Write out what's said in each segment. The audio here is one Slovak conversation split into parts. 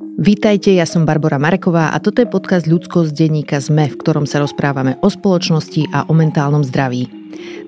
Vítajte, ja som Barbara Mareková a toto je podcast Ľudskosť denníka ZME, v ktorom sa rozprávame o spoločnosti a o mentálnom zdraví.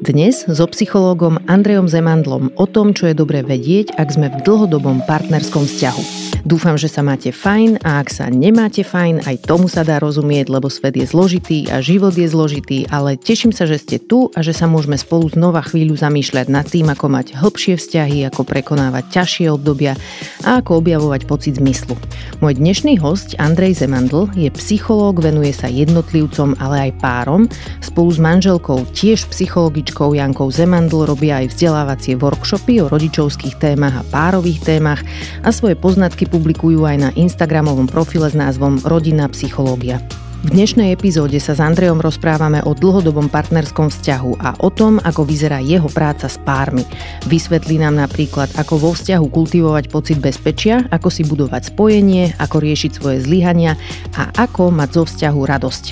Dnes so psychológom Andrejom Zemandlom o tom, čo je dobré vedieť, ak sme v dlhodobom partnerskom vzťahu. Dúfam, že sa máte fajn a ak sa nemáte fajn, aj tomu sa dá rozumieť, lebo svet je zložitý a život je zložitý, ale teším sa, že ste tu a že sa môžeme spolu znova chvíľu zamýšľať nad tým, ako mať hĺbšie vzťahy, ako prekonávať ťažšie obdobia a ako objavovať pocit zmyslu. Môj dnešný host Andrej Zemandl je psychológ, venuje sa jednotlivcom, ale aj párom. Spolu s manželkou, tiež psychologičkou Jankou Zemandl robia aj vzdelávacie workshopy o rodičovských témach a párových témach a svoje poznatky publikujú aj na Instagramovom profile s názvom Rodinná psychológia. V dnešnej epizóde sa s Andrejom rozprávame o dlhodobom partnerskom vzťahu a o tom, ako vyzerá jeho práca s pármi. Vysvetlí nám napríklad, ako vo vzťahu kultivovať pocit bezpečia, ako si budovať spojenie, ako riešiť svoje zlyhania a ako mať zo vzťahu radosť.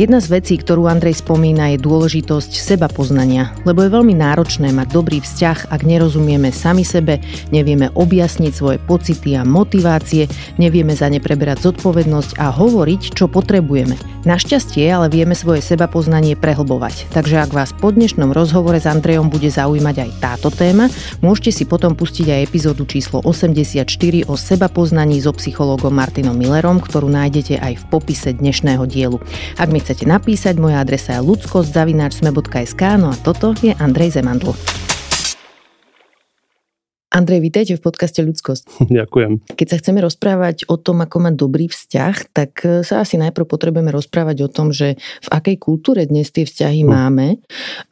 Jedna z vecí, ktorú Andrej spomína, je dôležitosť seba poznania, lebo je veľmi náročné mať dobrý vzťah, ak nerozumieme sami sebe, nevieme objasniť svoje pocity a motivácie, nevieme za ne preberať zodpovednosť a hovoriť, čo potrebujeme. Našťastie ale vieme svoje seba poznanie prehlbovať, takže ak vás po dnešnom rozhovore s Andrejom bude zaujímať aj táto téma, môžete si potom pustiť aj epizódu číslo 84 o seba poznaní so psychológom Martinom Millerom, ktorú nájdete aj v popise dnešného dielu. Ak mi chcete napísať, moja adresa je ludskosť.sme.sk, no a toto je Andrej Zemandl. Andrej, vítajte v podcaste Ľudskosť. Ďakujem. Keď sa chceme rozprávať o tom, ako mať dobrý vzťah, tak e, sa asi najprv potrebujeme rozprávať o tom, že v akej kultúre dnes tie vzťahy hm. máme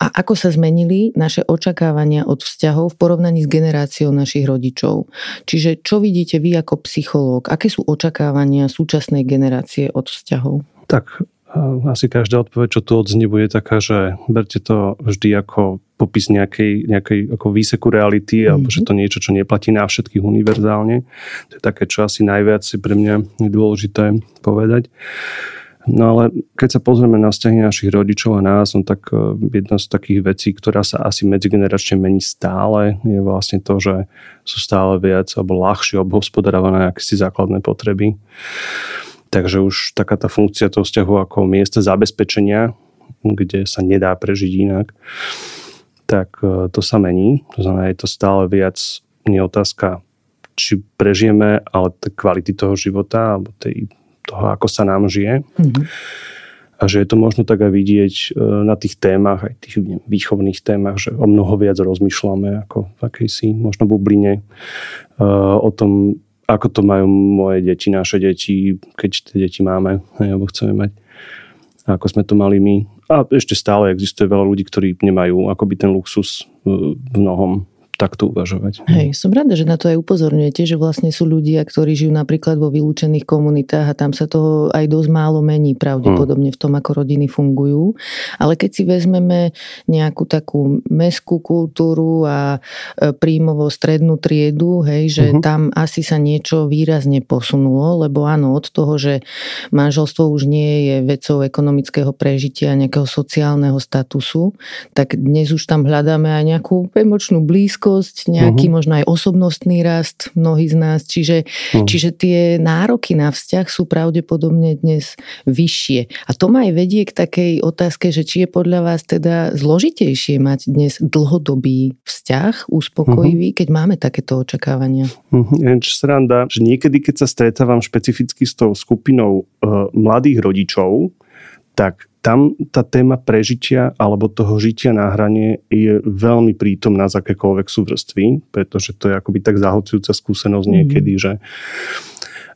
a ako sa zmenili naše očakávania od vzťahov v porovnaní s generáciou našich rodičov. Čiže čo vidíte vy ako psychológ? Aké sú očakávania súčasnej generácie od vzťahov? Tak asi každá odpoveď, čo tu odznie, bude taká, že berte to vždy ako popis nejakej, nejakej ako výseku reality, mm-hmm. alebo že to niečo, čo neplatí na všetkých univerzálne. To je také, čo asi najviac si pre mňa je dôležité povedať. No ale keď sa pozrieme na vzťahy našich rodičov a nás, no tak e, jedna z takých vecí, ktorá sa asi medzigeneračne mení stále, je vlastne to, že sú stále viac alebo ľahšie obhospodarované akési základné potreby. Takže už taká tá funkcia toho vzťahu ako miesta zabezpečenia, kde sa nedá prežiť inak, tak e, to sa mení. To znamená, je to stále viac nie otázka, či prežijeme, ale kvality toho života, alebo tej, toho, ako sa nám žije. Mm-hmm. A že je to možno tak aj vidieť e, na tých témach, aj tých výchovných témach, že o mnoho viac rozmýšľame ako v akejsi možno bubline e, o tom, ako to majú moje deti, naše deti, keď tie deti máme, alebo chceme mať. Ako sme to mali my. A ešte stále existuje veľa ľudí, ktorí nemajú akoby ten luxus v mnohom takto uvažovať. Hej, som rada, že na to aj upozorňujete, že vlastne sú ľudia, ktorí žijú napríklad vo vylúčených komunitách a tam sa toho aj dosť málo mení pravdepodobne v tom, ako rodiny fungujú. Ale keď si vezmeme nejakú takú meskú kultúru a e, príjmovo strednú triedu, hej, že uh-huh. tam asi sa niečo výrazne posunulo, lebo áno, od toho, že manželstvo už nie je vecou ekonomického prežitia, nejakého sociálneho statusu, tak dnes už tam hľadáme aj nejakú emočnú blízko blízkosť, nejaký uh-huh. možno aj osobnostný rast mnohí z nás. Čiže, uh-huh. čiže tie nároky na vzťah sú pravdepodobne dnes vyššie. A to ma aj vedie k takej otázke, že či je podľa vás teda zložitejšie mať dnes dlhodobý vzťah, uspokojivý, uh-huh. keď máme takéto očakávania. Uh-huh. Čo sranda, že niekedy, keď sa stretávam špecificky s tou skupinou uh, mladých rodičov, tak tam tá téma prežitia alebo toho žitia na hrane je veľmi prítomná z akékoľvek sú vrstvy, pretože to je akoby tak zahocujúca skúsenosť niekedy, mm. že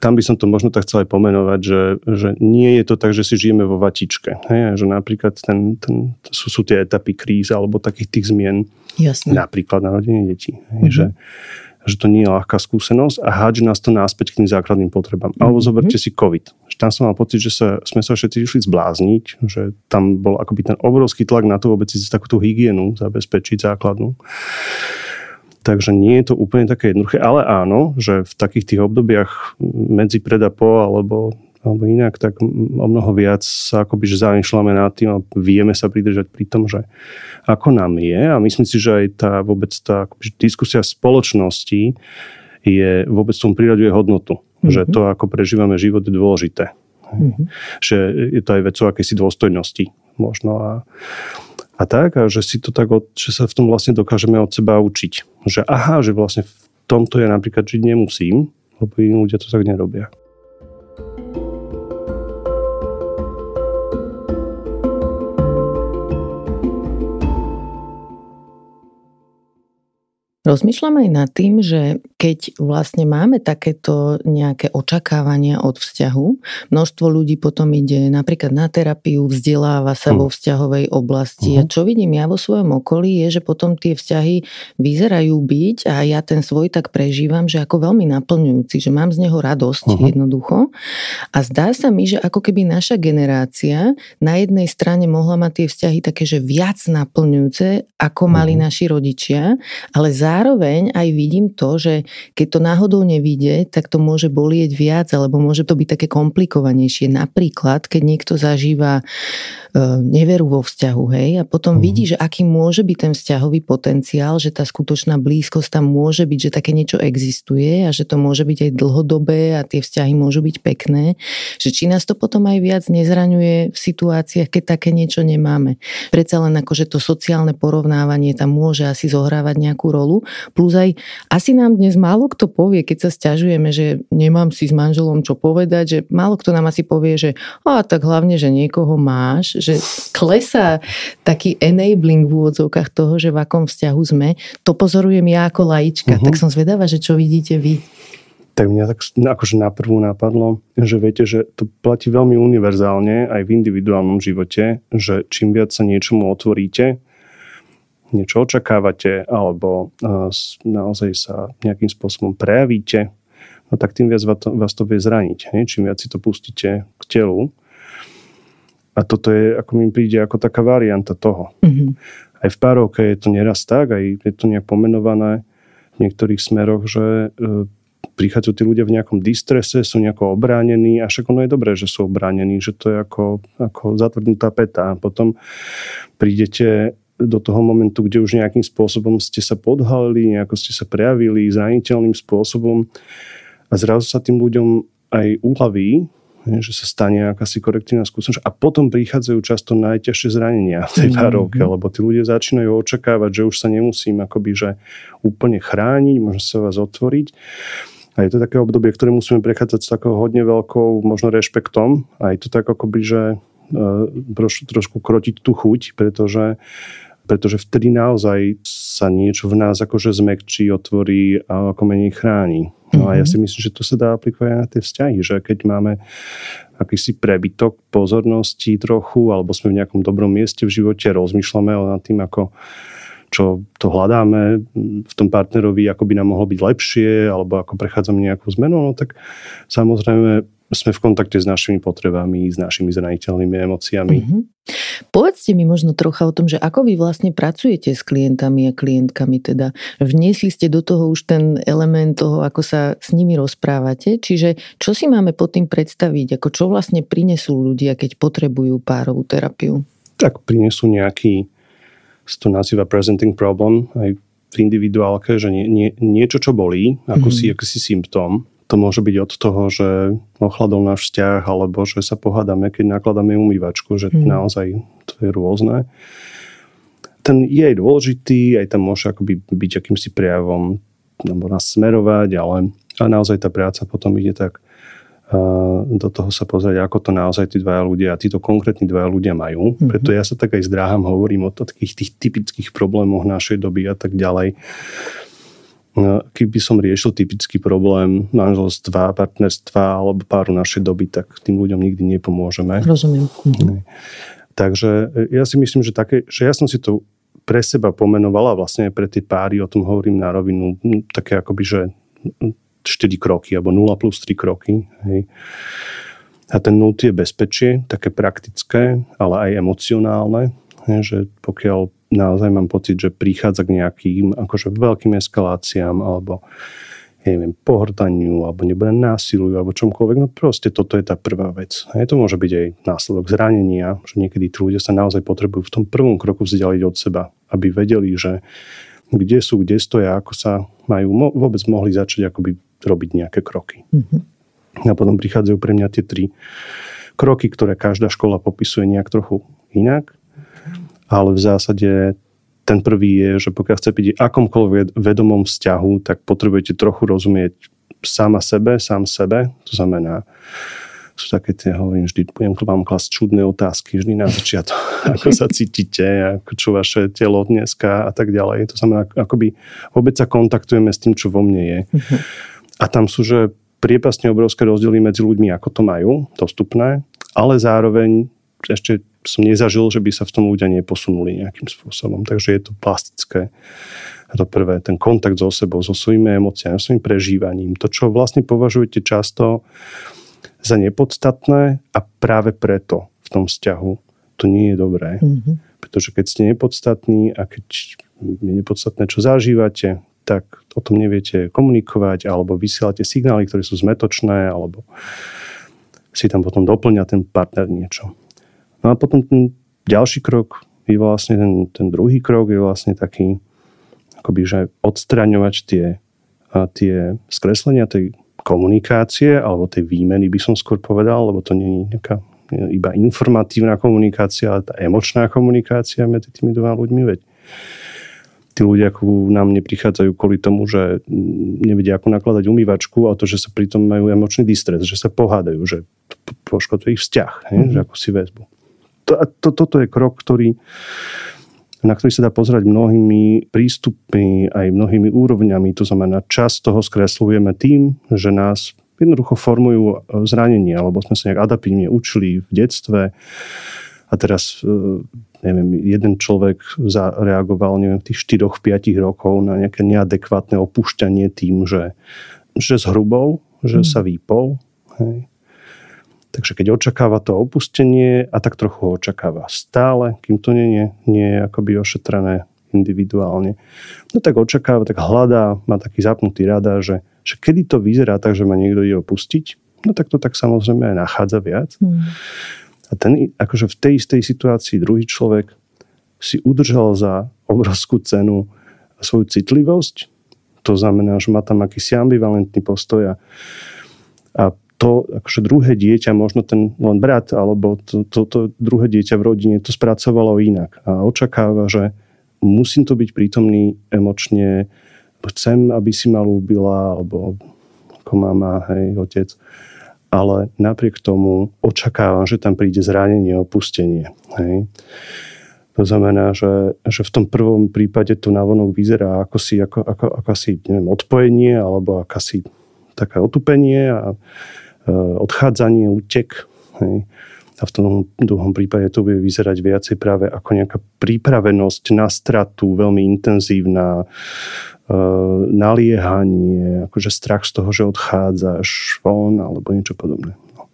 tam by som to možno tak chcel aj pomenovať, že, že nie je to tak, že si žijeme vo vatičke. Hej? Že napríklad ten, ten, sú, sú tie etapy kríz alebo takých tých zmien. Jasne. Napríklad narodenie detí. Hej? Mm-hmm. Že, že to nie je ľahká skúsenosť a hádže nás to náspäť k tým základným potrebám. Mm-hmm. Alebo mhm. zoberte si COVID. Tam som mal pocit, že sa, sme sa všetci išli zblázniť, že tam bol akoby ten obrovský tlak na to vôbec si takúto hygienu zabezpečiť základnú. Takže nie je to úplne také jednoduché, ale áno, že v takých tých obdobiach medzi pred a po, alebo alebo inak, tak o mnoho viac sa akoby že zamýšľame nad tým a vieme sa pridržať pri tom, že ako nám je a myslím si, že aj tá vôbec tá akoby, diskusia spoločnosti je vôbec tomu priraďuje hodnotu. Mm-hmm. Že to, ako prežívame život, je dôležité. Mm-hmm. Že je to aj vecou akési dôstojnosti možno a, a tak, a že si to tak, od, že sa v tom vlastne dokážeme od seba učiť. Že aha, že vlastne v tomto ja napríklad žiť nemusím, lebo iní ľudia to tak nerobia. Rozmýšľam aj nad tým, že keď vlastne máme takéto nejaké očakávania od vzťahu, množstvo ľudí potom ide napríklad na terapiu, vzdeláva sa mm. vo vzťahovej oblasti mm. a čo vidím ja vo svojom okolí je, že potom tie vzťahy vyzerajú byť a ja ten svoj tak prežívam, že ako veľmi naplňujúci, že mám z neho radosť mm. jednoducho a zdá sa mi, že ako keby naša generácia na jednej strane mohla mať tie vzťahy také, že viac naplňujúce, ako mali mm. naši rodičia, ale za zároveň aj vidím to, že keď to náhodou nevíde, tak to môže bolieť viac, alebo môže to byť také komplikovanejšie. Napríklad, keď niekto zažíva E, neveru vo vzťahu, hej, a potom uh-huh. vidí, že aký môže byť ten vzťahový potenciál, že tá skutočná blízkosť tam môže byť, že také niečo existuje a že to môže byť aj dlhodobé a tie vzťahy môžu byť pekné, že či nás to potom aj viac nezraňuje v situáciách, keď také niečo nemáme. Predsa len akože to sociálne porovnávanie tam môže asi zohrávať nejakú rolu, plus aj asi nám dnes málo kto povie, keď sa stiažujeme, že nemám si s manželom čo povedať, že málo kto nám asi povie, že a tak hlavne, že niekoho máš, že klesá taký enabling v úvodzovkách toho, že v akom vzťahu sme. To pozorujem ja ako laička, uh-huh. tak som zvedavá, že čo vidíte vy. Tak mňa tak akože na prvú napadlo, že viete, že to platí veľmi univerzálne aj v individuálnom živote, že čím viac sa niečomu otvoríte, niečo očakávate alebo naozaj sa nejakým spôsobom prejavíte, no tak tým viac vás to, vie zraniť. Hej? Čím viac si to pustíte k telu, a toto je, ako mi príde, ako taká varianta toho. Mm-hmm. Aj v párovke je to neraz tak, aj je to nejak pomenované v niektorých smeroch, že e, prichádzajú tí ľudia v nejakom distrese, sú nejako obránení a však ono je dobré, že sú obránení, že to je ako, ako zatvrdnutá peta. A potom prídete do toho momentu, kde už nejakým spôsobom ste sa podhalili, nejako ste sa prejavili zraniteľným spôsobom a zrazu sa tým ľuďom aj uhlaví, že sa stane akási korektívna skúsenosť a potom prichádzajú často najťažšie zranenia v tej párovke, mm-hmm. lebo tí ľudia začínajú očakávať, že už sa nemusím akoby že úplne chrániť, možno sa vás otvoriť. A je to také obdobie, ktoré musíme prechádzať s takou hodne veľkou možno rešpektom a je to tak akoby, že troš, trošku krotiť tú chuť, pretože pretože vtedy naozaj sa niečo v nás akože zmekčí, otvorí a ako menej chráni. No a ja si mhm. myslím, že to sa dá aplikovať aj na tie vzťahy, že keď máme akýsi prebytok pozornosti trochu, alebo sme v nejakom dobrom mieste v živote, rozmýšľame o nad tým, ako čo to hľadáme v tom partnerovi, ako by nám mohlo byť lepšie, alebo ako prechádzame nejakú zmenu, no tak samozrejme sme v kontakte s našimi potrebami, s našimi zraniteľnými emóciami. Mm-hmm. Povedzte mi možno trocha o tom, že ako vy vlastne pracujete s klientami a klientkami, teda vniesli ste do toho už ten element toho, ako sa s nimi rozprávate, čiže čo si máme pod tým predstaviť, ako čo vlastne prinesú ľudia, keď potrebujú párovú terapiu? Tak prinesú nejaký, to nazýva presenting problem, aj v individuálke, že nie, nie, niečo, čo bolí, ako mm-hmm. si, ako si symptóm, to môže byť od toho, že ochladol náš vzťah, alebo že sa pohádame, keď nakladáme umývačku, že mm. naozaj to je rôzne. Ten je aj dôležitý, aj tam môže akoby byť akýmsi prejavom alebo nás smerovať, ale, ale naozaj tá práca potom ide tak uh, do toho sa pozrieť, ako to naozaj tí dvaja ľudia, títo konkrétni dvaja ľudia majú. Mm-hmm. Preto ja sa tak aj zdráham, hovorím o takých tých typických problémoch našej doby a tak ďalej No, keby som riešil typický problém manželstva, partnerstva alebo páru našej doby, tak tým ľuďom nikdy nepomôžeme. Rozumiem. Mhm. Takže e, ja si myslím, že, také, že ja som si to pre seba pomenovala vlastne pre tie páry, o tom hovorím na rovinu, také akoby, že 4 kroky, alebo 0 plus 3 kroky. Hej. A ten 0 je bezpečie, také praktické, ale aj emocionálne, hej, že pokiaľ naozaj mám pocit, že prichádza k nejakým akože veľkým eskaláciám alebo ja neviem, pohrdaniu alebo nebude násilu alebo čomkoľvek. No proste toto je tá prvá vec. A to môže byť aj následok zranenia, že niekedy tí ľudia sa naozaj potrebujú v tom prvom kroku vzdialiť od seba, aby vedeli, že kde sú, kde stoja, ako sa majú mo- vôbec mohli začať akoby robiť nejaké kroky. Mm-hmm. A potom prichádzajú pre mňa tie tri kroky, ktoré každá škola popisuje nejak trochu inak. Ale v zásade ten prvý je, že pokiaľ chcete byť akomkoľvek vedomom vzťahu, tak potrebujete trochu rozumieť sama sebe, sám sebe. To znamená, sú také tie, hovorím vždy, budem vám klasť čudné otázky vždy na začiatok, ako sa cítite, ako čo vaše telo dneska a tak ďalej. To znamená, akoby vôbec sa kontaktujeme s tým, čo vo mne je. Uh-huh. A tam sú, že priepasne obrovské rozdiely medzi ľuďmi, ako to majú, dostupné, ale zároveň ešte som nezažil, že by sa v tom ľudia neposunuli nejakým spôsobom. Takže je to plastické. A to prvé, ten kontakt so sebou, so svojimi emóciami, so svojím prežívaním. To, čo vlastne považujete často za nepodstatné a práve preto v tom vzťahu to nie je dobré. Mm-hmm. Pretože keď ste nepodstatní a keď je nepodstatné, čo zažívate, tak o tom neviete komunikovať, alebo vysielate signály, ktoré sú zmetočné, alebo si tam potom doplňa ten partner niečo. No a potom ten ďalší krok je vlastne ten, ten druhý krok je vlastne taký, akoby, že odstraňovať tie, tie skreslenia tej komunikácie alebo tej výmeny by som skôr povedal, lebo to nie je nejaká iba informatívna komunikácia, ale tá emočná komunikácia medzi tými dvoma ľuďmi. Veď tí ľudia ku nám neprichádzajú kvôli tomu, že nevedia ako nakladať umývačku a to, že sa pritom majú emočný distres, že sa pohádajú, že poškoduje ich vzťah, mm-hmm. že ako si väzbu. To, to, toto je krok, ktorý na ktorý sa dá pozerať mnohými prístupmi, aj mnohými úrovňami. To znamená, čas toho skreslujeme tým, že nás jednoducho formujú zranenie, alebo sme sa nejak adaptívne učili v detstve a teraz neviem, jeden človek zareagoval neviem, v tých 4-5 rokov na nejaké neadekvátne opúšťanie tým, že, že zhrubol, že mm. sa výpol. Hej. Takže keď očakáva to opustenie a tak trochu ho očakáva stále, kým to nie nie je akoby ošetrené individuálne, no tak očakáva, tak hľadá, má taký zapnutý rada, že, že kedy to vyzerá tak, že ma niekto ide opustiť, no tak to tak samozrejme aj nachádza viac. Mm. A ten, akože v tej istej situácii druhý človek si udržal za obrovskú cenu svoju citlivosť. To znamená, že má tam akýsi ambivalentný postoj a, a to akože druhé dieťa, možno ten len brat alebo to, to, to druhé dieťa v rodine to spracovalo inak a očakáva, že musím to byť prítomný emočne, chcem, aby si ma ľúbila, alebo ako mama, hej, otec ale napriek tomu očakávam, že tam príde zranenie, opustenie. Hej. To znamená, že, že v tom prvom prípade to navonok vyzerá ako si, ako, ako, ako asi, neviem, odpojenie alebo akási také otupenie a odchádzanie, útek. Hej. A v tom druhom prípade to bude vyzerať viacej práve ako nejaká pripravenosť na stratu, veľmi intenzívna, Eh, naliehanie, akože strach z toho, že odchádzaš von alebo niečo podobné. No.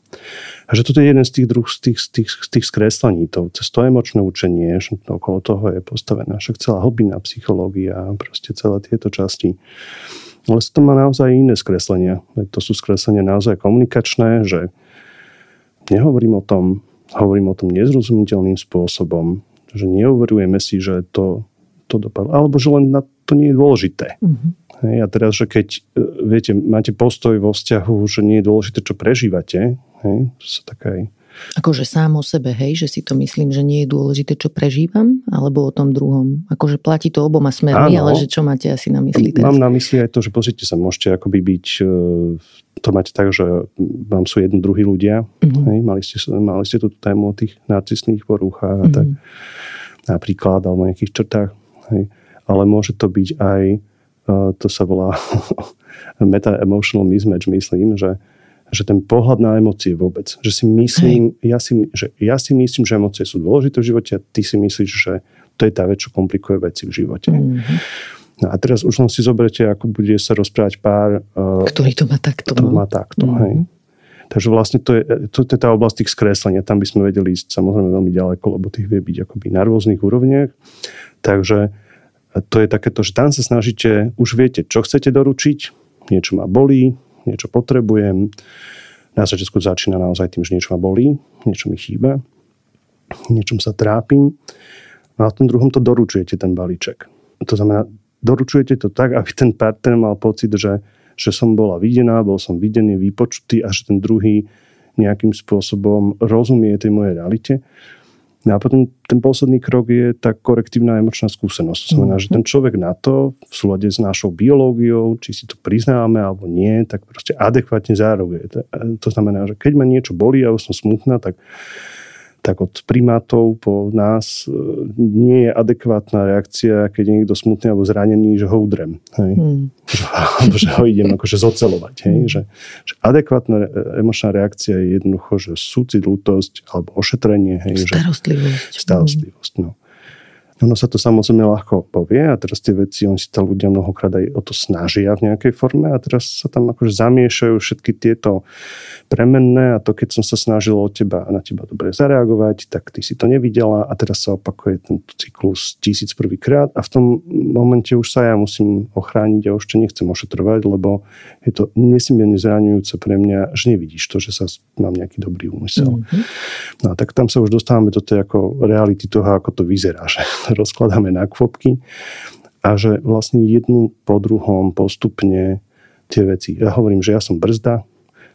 A že toto je jeden z tých, druh, z tých, z tých, z tých skreslení, to, cez to emočné učenie, že okolo toho je postavená však celá hlbina psychológia, proste celé tieto časti. Ale to má naozaj iné skreslenia. To sú skreslenia naozaj komunikačné, že nehovorím o tom, hovorím o tom nezrozumiteľným spôsobom, že neuverujeme si, že to, to dopadlo. Alebo že len na to nie je dôležité. Mm-hmm. Hej, a teraz, že keď, e, viete, máte postoj vo vzťahu, že nie je dôležité, čo prežívate, hej, to sa tak aj Akože sám o sebe, hej, že si to myslím, že nie je dôležité, čo prežívam, alebo o tom druhom. Akože platí to oboma smermi, ale že čo máte asi na mysli teraz? Mám na mysli aj to, že pozrite sa, môžete akoby byť, e, to máte tak, že vám sú jedni druhí ľudia, mm-hmm. hej, mali, ste, mali ste tú tému o tých narcistných porúchach mm-hmm. a tak napríklad, alebo nejakých črtách, hej ale môže to byť aj, e, to sa volá meta-emotional mismatch, myslím, že, že ten pohľad na emócie vôbec. Že si myslím, ja si, že ja si myslím, že emócie sú dôležité v živote a ty si myslíš, že to je tá vec, čo komplikuje veci v živote. Mm-hmm. No a teraz už len si zoberte, ako bude sa rozprávať pár... E, Ktorý to má takto. To má takto, mm-hmm. hej. Takže vlastne to je, to, to je tá oblasť tých skreslenia. Tam by sme vedeli ísť samozrejme veľmi ďaleko, lebo tých vie byť akoby na rôznych úrovniach. Takže to je takéto, že tam sa snažíte, už viete, čo chcete doručiť, niečo ma bolí, niečo potrebujem. Na začiatku začína naozaj tým, že niečo ma bolí, niečo mi chýba, niečom sa trápim. No a v tom druhom to doručujete, ten balíček. To znamená, doručujete to tak, aby ten partner mal pocit, že, že som bola videná, bol som videný, vypočutý a že ten druhý nejakým spôsobom rozumie tej mojej realite. No a potom ten posledný krok je tá korektívna emočná skúsenosť. To znamená, že ten človek na to v súlade s našou biológiou, či si to priznáme alebo nie, tak proste adekvátne zárobuje. To znamená, že keď ma niečo bolí a som smutná, tak tak od primátov po nás e, nie je adekvátna reakcia, keď je niekto smutný alebo zranený, že ho udrem. Hej? Hmm. Alebo že ho idem akože zocelovať. Hej? Hmm. Že, že adekvátna emočná reakcia je jednoducho, že súcit, lútosť alebo ošetrenie. Hej? Starostlivosť. Že, starostlivosť, no. Ono sa to samozrejme ľahko povie a teraz tie veci, oni si to ľudia mnohokrát aj o to snažia v nejakej forme a teraz sa tam akože zamiešajú všetky tieto premenné a to, keď som sa snažil od teba na teba dobre zareagovať, tak ty si to nevidela a teraz sa opakuje tento cyklus tisíc prvýkrát a v tom momente už sa ja musím ochrániť a už to nechcem ošetrovať, lebo je to nesmierne zraňujúce pre mňa, že nevidíš to, že sa mám nejaký dobrý úmysel. Mm-hmm. No a tak tam sa už dostávame do tej ako reality toho, ako to vyzerá, že rozkladáme na kvopky a že vlastne jednu po druhom postupne tie veci. Ja hovorím, že ja som brzda,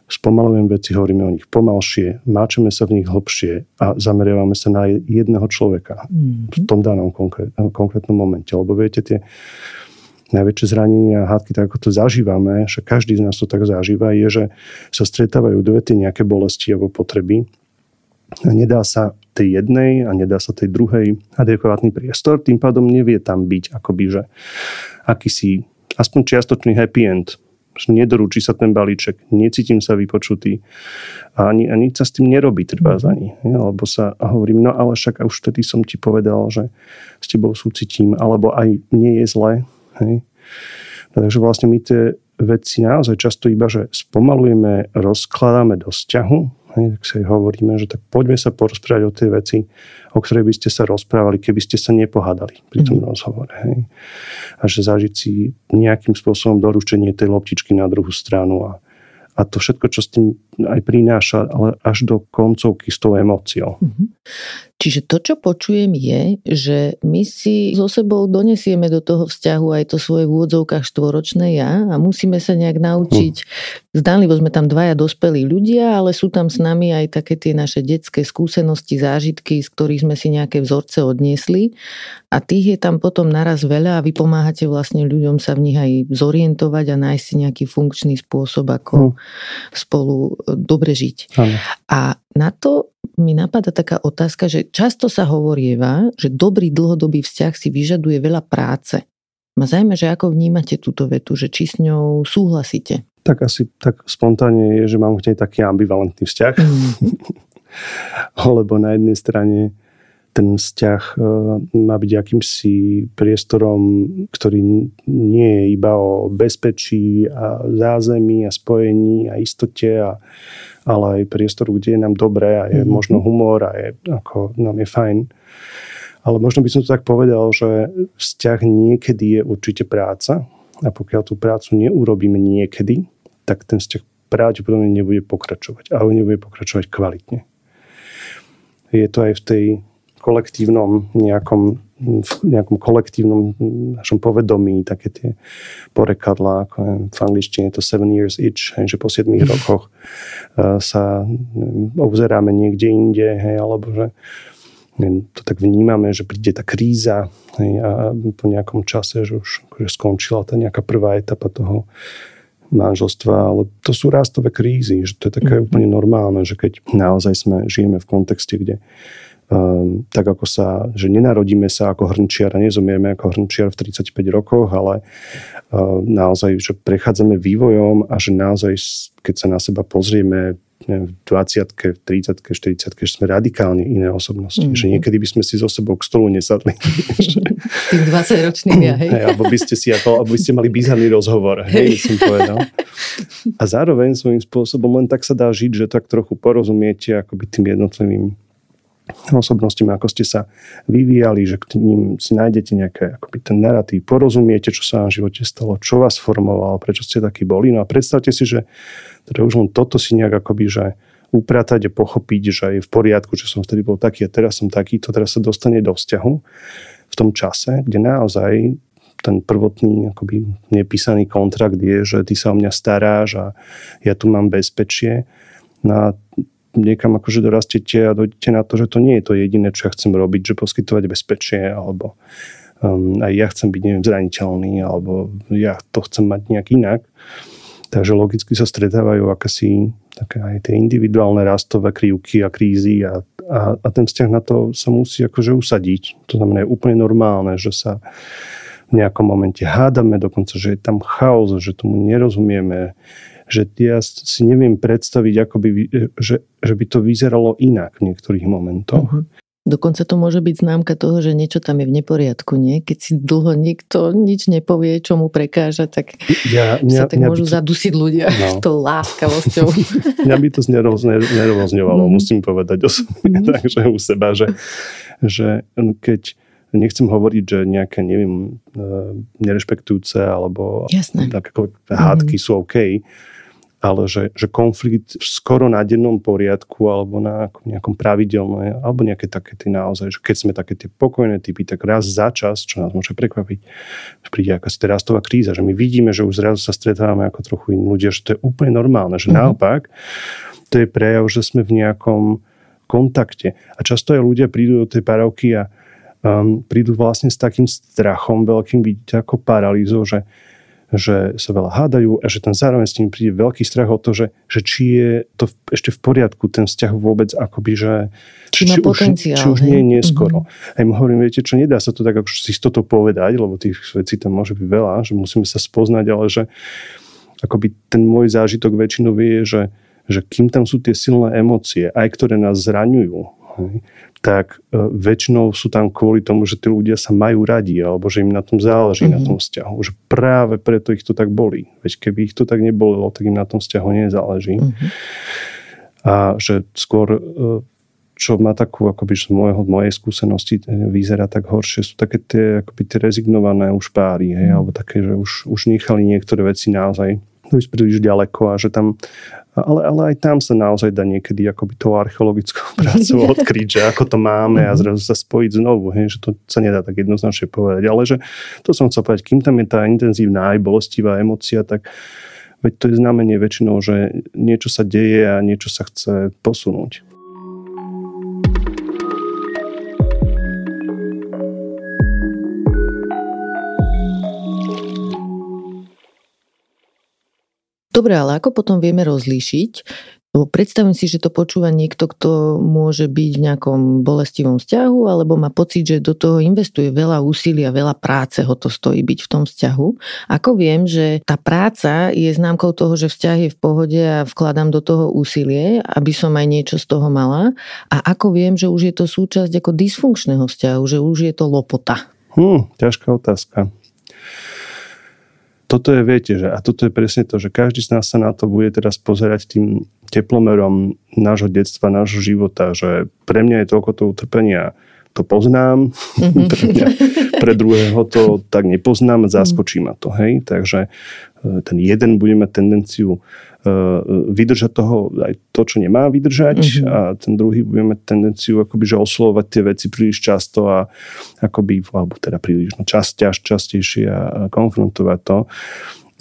spomalujem veci, hovoríme o nich pomalšie, máčeme sa v nich hlbšie a zameriavame sa na jedného človeka mm-hmm. v tom danom konkrét, konkrétnom momente. Lebo viete, tie najväčšie zranenia a hádky, tak ako to zažívame, že každý z nás to tak zažíva, je, že sa stretávajú dve tie nejaké bolesti alebo potreby a nedá sa tej jednej a nedá sa tej druhej adekvátny priestor, tým pádom nevie tam byť akoby, že akýsi aspoň čiastočný happy end, že nedorúči sa ten balíček, necítim sa vypočutý a ani, ani sa s tým nerobí treba za ani. Alebo sa a hovorím, no ale však už vtedy som ti povedal, že s tebou súcitím, alebo aj nie je zle. Hej. Takže vlastne my tie veci naozaj často iba, že spomalujeme, rozkladáme do vzťahu, Hej, tak si hovoríme, že tak poďme sa porozprávať o tej veci, o ktorej by ste sa rozprávali, keby ste sa nepohádali pri tom mm. rozhovore. Hej. A že zažiť si nejakým spôsobom doručenie tej loptičky na druhú stranu a, a to všetko, čo s tým aj prináša, ale až do koncovky s tou emóciou. Mm-hmm. Čiže to, čo počujem je, že my si so sebou donesieme do toho vzťahu aj to svoje v úvodzovkách štvoročné ja a musíme sa nejak naučiť. Hm. Zdánlivo sme tam dvaja dospelí ľudia, ale sú tam s nami aj také tie naše detské skúsenosti, zážitky, z ktorých sme si nejaké vzorce odniesli a tých je tam potom naraz veľa a vy pomáhate vlastne ľuďom sa v nich aj zorientovať a nájsť si nejaký funkčný spôsob, ako hm. spolu dobre žiť. Ano. A na to mi napadá taká otázka, že často sa hovorieva, že dobrý dlhodobý vzťah si vyžaduje veľa práce. Ma zaujíma, že ako vnímate túto vetu, že či s ňou súhlasíte? Tak asi tak spontánne je, že mám k nej taký ambivalentný vzťah. Mm-hmm. Lebo na jednej strane ten vzťah e, má byť akýmsi priestorom, ktorý nie je iba o bezpečí a zázemí a spojení a istote a ale aj priestoru, kde je nám dobré a je mm-hmm. možno humor a je, ako, nám je fajn. Ale možno by som to tak povedal, že vzťah niekedy je určite práca a pokiaľ tú prácu neurobíme niekedy, tak ten vzťah pravdepodobne nebude pokračovať. Ale nebude pokračovať kvalitne. Je to aj v tej kolektívnom nejakom v nejakom kolektívnom našom povedomí, také tie porekadlá, ako je, v angličtine je to seven years each, hej, že po 7 mm. rokoch uh, sa neviem, obzeráme niekde inde, hej, alebo že neviem, to tak vnímame, že príde tá kríza hej, a po nejakom čase, že už akože skončila tá nejaká prvá etapa toho manželstva, ale to sú rastové krízy, že to je také mm. úplne normálne, že keď naozaj sme, žijeme v kontexte, kde um, tak ako sa, že nenarodíme sa ako hrnčiar a nezomieme ako hrnčiar v 35 rokoch, ale uh, naozaj, že prechádzame vývojom a že naozaj, keď sa na seba pozrieme v 20 v 30 40 že sme radikálne iné osobnosti. Mm-hmm. Že niekedy by sme si so sebou k stolu nesadli. Tým 20 ročným ja, hej. hej. Alebo by ste si ako, alebo by ste mali bizarný rozhovor, hej, hej som povedal. A zároveň svojím spôsobom len tak sa dá žiť, že tak trochu porozumiete akoby tým jednotlivým osobnostiami, ako ste sa vyvíjali, že k ním si nájdete nejaké akoby ten narratív, porozumiete, čo sa vám v živote stalo, čo vás formovalo, prečo ste takí boli. No a predstavte si, že teda už len toto si nejak akoby, že upratať a pochopiť, že je v poriadku, že som vtedy bol taký a teraz som taký, to teraz sa dostane do vzťahu v tom čase, kde naozaj ten prvotný akoby nepísaný kontrakt je, že ty sa o mňa staráš a ja tu mám bezpečie. No a niekam akože dorastiete a dojdete na to, že to nie je to jediné, čo ja chcem robiť, že poskytovať bezpečie alebo um, aj ja chcem byť neviem, zraniteľný alebo ja to chcem mať nejak inak. Takže logicky sa stretávajú akési také aj tie individuálne rastové krivky a krízy a, a, a ten vzťah na to sa musí akože usadiť. To znamená, je úplne normálne, že sa v nejakom momente hádame, dokonca, že je tam chaos, že tomu nerozumieme, že ja si neviem predstaviť, ako by, že, že by to vyzeralo inak v niektorých momentoch. Uh-huh. Dokonca to môže byť známka toho, že niečo tam je v neporiadku, nie? Keď si dlho nikto nič nepovie, čo mu prekáža, tak ja, mňa, sa tak mňa môžu to... zadusiť ľudia no. tou láskavosťou. mňa by to nerozňovalo, mm. musím povedať osobne, mm. takže u seba, že, že keď nechcem hovoriť, že nejaké, neviem, e, nerešpektujúce alebo Jasné. hádky mm. sú OK, ale že, že konflikt skoro na dennom poriadku alebo na nejakom pravidelnom, alebo nejaké také tie naozaj, že keď sme také tie pokojné typy, tak raz za čas, čo nás môže prekvapiť, príde akási tá rastová kríza, že my vidíme, že už zrazu sa stretávame ako trochu iní ľudia, že to je úplne normálne, že mm-hmm. naopak to je prejav, že sme v nejakom kontakte. A často aj ľudia prídu do tej parovky a um, prídu vlastne s takým strachom veľkým, vidíte, ako paralýzou, že, že sa veľa hádajú a že tam zároveň s tým príde veľký strach o to, že, že či je to ešte v poriadku, ten vzťah vôbec akoby, že či, či, už, či už nie je neskoro. Mm-hmm. Aj mu hovorím, viete čo, nedá sa to tak ako si toto povedať, lebo tých vecí tam môže byť veľa, že musíme sa spoznať, ale že akoby ten môj zážitok väčšinou je, že, že kým tam sú tie silné emócie, aj ktoré nás zraňujú, tak e, väčšinou sú tam kvôli tomu, že tí ľudia sa majú radi alebo že im na tom záleží, mm-hmm. na mhm. tom vzťahu. Že práve preto ich to tak bolí. Veď keby ich to tak nebolilo, tak im na tom vzťahu nezáleží. Mm-hmm. A že skôr e, čo má takú, akoby z môjho, mojej skúsenosti e, vyzerá tak horšie, sú také tie, akoby tie rezignované už páry, hej, mm. alebo také, že už, už nechali niektoré veci naozaj ísť príliš ďaleko a že tam ale, ale aj tam sa naozaj dá niekedy akoby tou archeologickou prácou odkryť, že ako to máme a mhm. zrazu sa spojiť znovu, hej, že to sa nedá tak jednoznačne povedať. Ale že to som chcel povedať, kým tam je tá intenzívna aj bolestivá emocia, tak veď to je znamenie väčšinou, že niečo sa deje a niečo sa chce posunúť. Dobre, ale ako potom vieme rozlíšiť? Predstavím si, že to počúva niekto, kto môže byť v nejakom bolestivom vzťahu alebo má pocit, že do toho investuje veľa úsilia, veľa práce ho to stojí byť v tom vzťahu. Ako viem, že tá práca je známkou toho, že vzťah je v pohode a vkladám do toho úsilie, aby som aj niečo z toho mala. A ako viem, že už je to súčasť ako dysfunkčného vzťahu, že už je to lopota? Hm, ťažká otázka toto je, viete, že, a toto je presne to, že každý z nás sa na to bude teraz pozerať tým teplomerom nášho detstva, nášho života, že pre mňa je toľko to utrpenia, to poznám, mm-hmm. pre, mňa, pre druhého to tak nepoznám, zaskočí ma to, hej, takže e, ten jeden bude mať tendenciu vydržať toho aj to, čo nemá vydržať mm-hmm. a ten druhý bude mať tendenciu akoby, že oslovovať tie veci príliš často a akoby, alebo teda príliš no, čas, ťaž, častejšie a konfrontovať to.